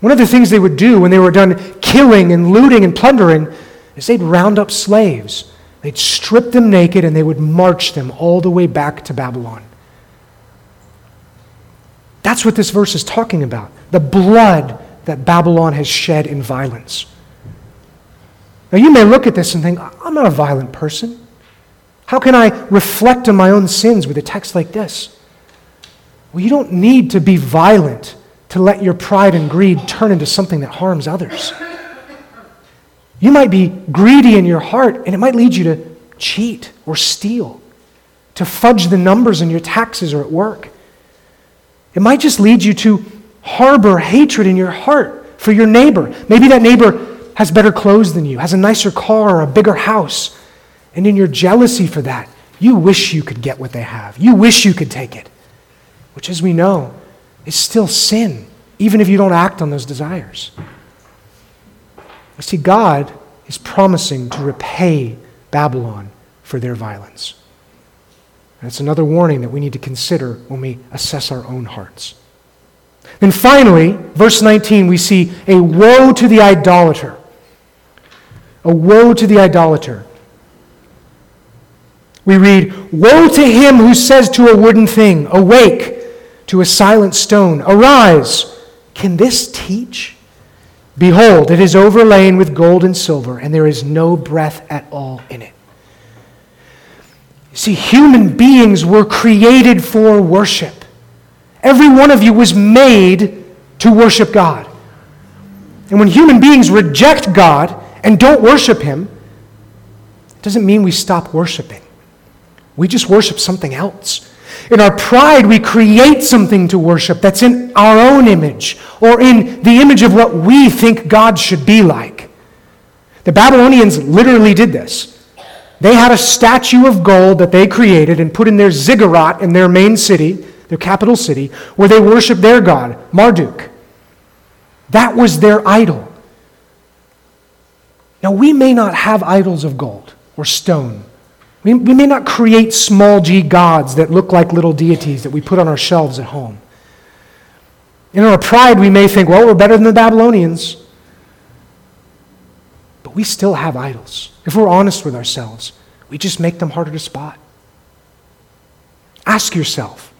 one of the things they would do when they were done killing and looting and plundering is they'd round up slaves. They'd strip them naked and they would march them all the way back to Babylon. That's what this verse is talking about the blood that Babylon has shed in violence. Now, you may look at this and think, I'm not a violent person. How can I reflect on my own sins with a text like this? Well, you don't need to be violent to let your pride and greed turn into something that harms others. You might be greedy in your heart, and it might lead you to cheat or steal, to fudge the numbers in your taxes or at work. It might just lead you to harbor hatred in your heart for your neighbor. Maybe that neighbor has better clothes than you, has a nicer car or a bigger house. And in your jealousy for that, you wish you could get what they have. You wish you could take it, which, as we know, is still sin, even if you don't act on those desires. You see, God is promising to repay Babylon for their violence. That's another warning that we need to consider when we assess our own hearts. Then finally, verse 19, we see a woe to the idolater. A woe to the idolater. We read, Woe to him who says to a wooden thing, Awake, to a silent stone, Arise. Can this teach? Behold, it is overlain with gold and silver, and there is no breath at all in it. You see, human beings were created for worship. Every one of you was made to worship God. And when human beings reject God, and don't worship Him, it doesn't mean we stop worshiping. We just worship something else. In our pride, we create something to worship that's in our own image or in the image of what we think God should be like. The Babylonians literally did this. They had a statue of gold that they created and put in their ziggurat in their main city, their capital city, where they worshiped their god, Marduk. That was their idol. Now, we may not have idols of gold or stone. We, we may not create small g gods that look like little deities that we put on our shelves at home. In our pride, we may think, well, we're better than the Babylonians. But we still have idols. If we're honest with ourselves, we just make them harder to spot. Ask yourself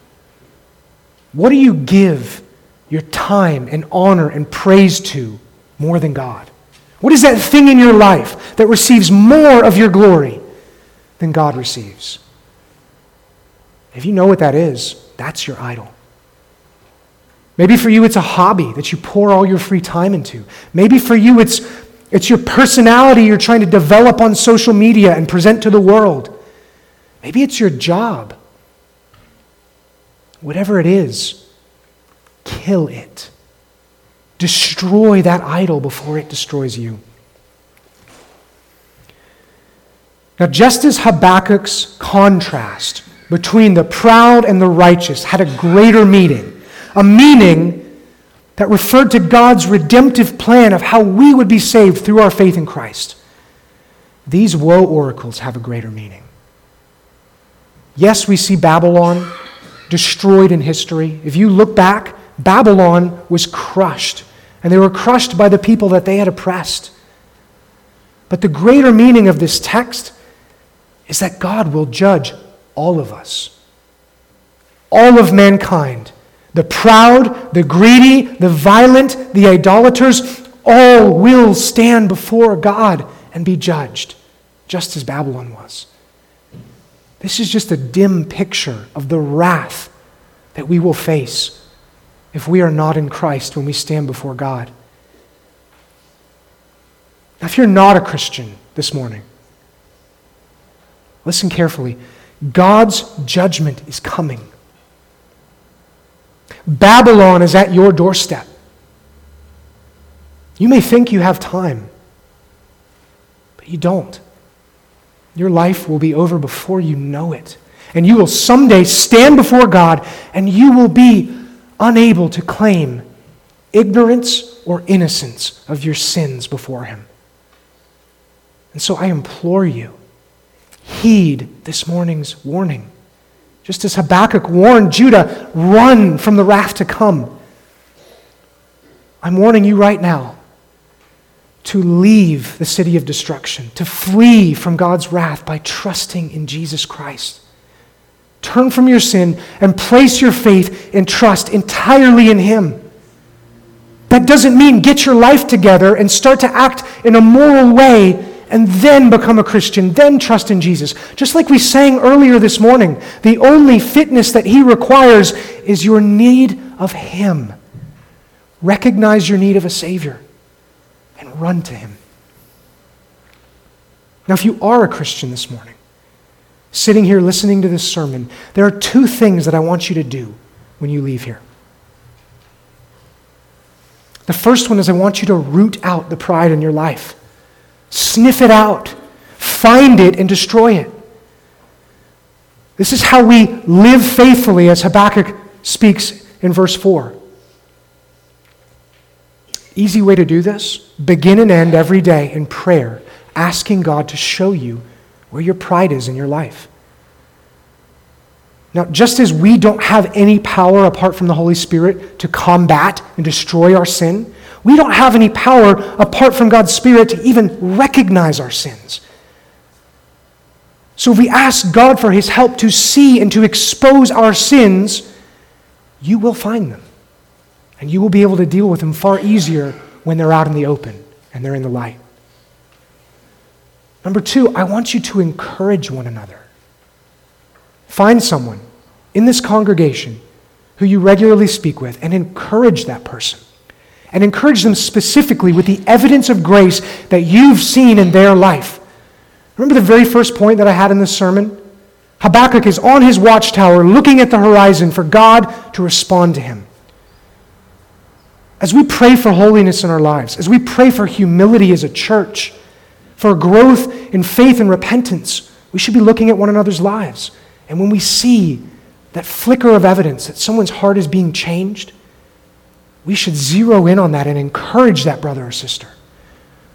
what do you give your time and honor and praise to more than God? What is that thing in your life that receives more of your glory than God receives? If you know what that is, that's your idol. Maybe for you, it's a hobby that you pour all your free time into. Maybe for you, it's, it's your personality you're trying to develop on social media and present to the world. Maybe it's your job. Whatever it is, kill it. Destroy that idol before it destroys you. Now, just as Habakkuk's contrast between the proud and the righteous had a greater meaning, a meaning that referred to God's redemptive plan of how we would be saved through our faith in Christ, these woe oracles have a greater meaning. Yes, we see Babylon destroyed in history. If you look back, Babylon was crushed and they were crushed by the people that they had oppressed. But the greater meaning of this text is that God will judge all of us, all of mankind. The proud, the greedy, the violent, the idolaters, all will stand before God and be judged, just as Babylon was. This is just a dim picture of the wrath that we will face if we are not in Christ when we stand before God. Now, if you're not a Christian this morning, listen carefully. God's judgment is coming. Babylon is at your doorstep. You may think you have time, but you don't. Your life will be over before you know it. And you will someday stand before God and you will be unable to claim ignorance or innocence of your sins before Him. And so I implore you, heed this morning's warning. Just as Habakkuk warned Judah, run from the wrath to come. I'm warning you right now to leave the city of destruction, to flee from God's wrath by trusting in Jesus Christ. Turn from your sin and place your faith and trust entirely in Him. That doesn't mean get your life together and start to act in a moral way and then become a Christian, then trust in Jesus. Just like we sang earlier this morning, the only fitness that He requires is your need of Him. Recognize your need of a Savior and run to Him. Now, if you are a Christian this morning, sitting here listening to this sermon, there are two things that I want you to do when you leave here. The first one is I want you to root out the pride in your life. Sniff it out, find it, and destroy it. This is how we live faithfully, as Habakkuk speaks in verse 4. Easy way to do this begin and end every day in prayer, asking God to show you where your pride is in your life. Now, just as we don't have any power apart from the Holy Spirit to combat and destroy our sin, we don't have any power apart from God's Spirit to even recognize our sins. So if we ask God for His help to see and to expose our sins, you will find them. And you will be able to deal with them far easier when they're out in the open and they're in the light. Number two, I want you to encourage one another. Find someone in this congregation who you regularly speak with and encourage that person. And encourage them specifically with the evidence of grace that you've seen in their life. Remember the very first point that I had in this sermon? Habakkuk is on his watchtower looking at the horizon for God to respond to him. As we pray for holiness in our lives, as we pray for humility as a church, for growth in faith and repentance, we should be looking at one another's lives. And when we see that flicker of evidence that someone's heart is being changed, we should zero in on that and encourage that brother or sister.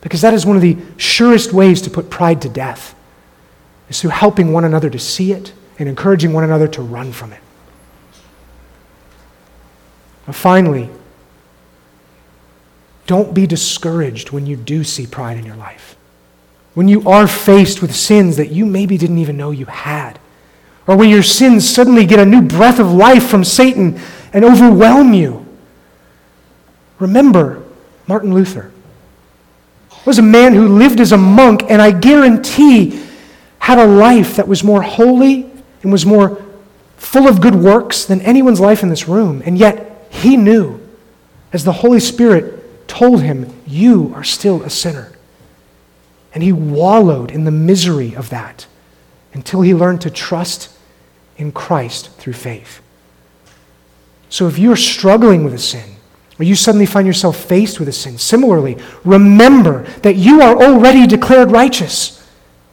Because that is one of the surest ways to put pride to death, is through helping one another to see it and encouraging one another to run from it. But finally, don't be discouraged when you do see pride in your life. When you are faced with sins that you maybe didn't even know you had. Or when your sins suddenly get a new breath of life from Satan and overwhelm you. Remember Martin Luther was a man who lived as a monk, and I guarantee had a life that was more holy and was more full of good works than anyone's life in this room. And yet he knew, as the Holy Spirit told him, You are still a sinner. And he wallowed in the misery of that until he learned to trust in Christ through faith. So if you're struggling with a sin, or you suddenly find yourself faced with a sin, similarly, remember that you are already declared righteous.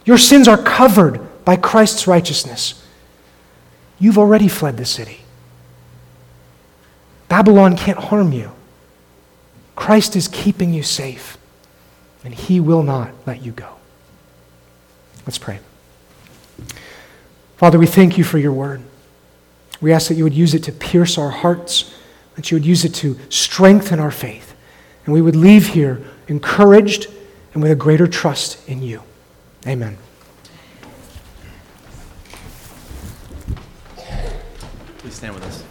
Your sins are covered by Christ's righteousness. You've already fled the city. Babylon can't harm you. Christ is keeping you safe, and he will not let you go. Let's pray. Father, we thank you for your word. We ask that you would use it to pierce our hearts, that you would use it to strengthen our faith, and we would leave here encouraged and with a greater trust in you. Amen. Please stand with us.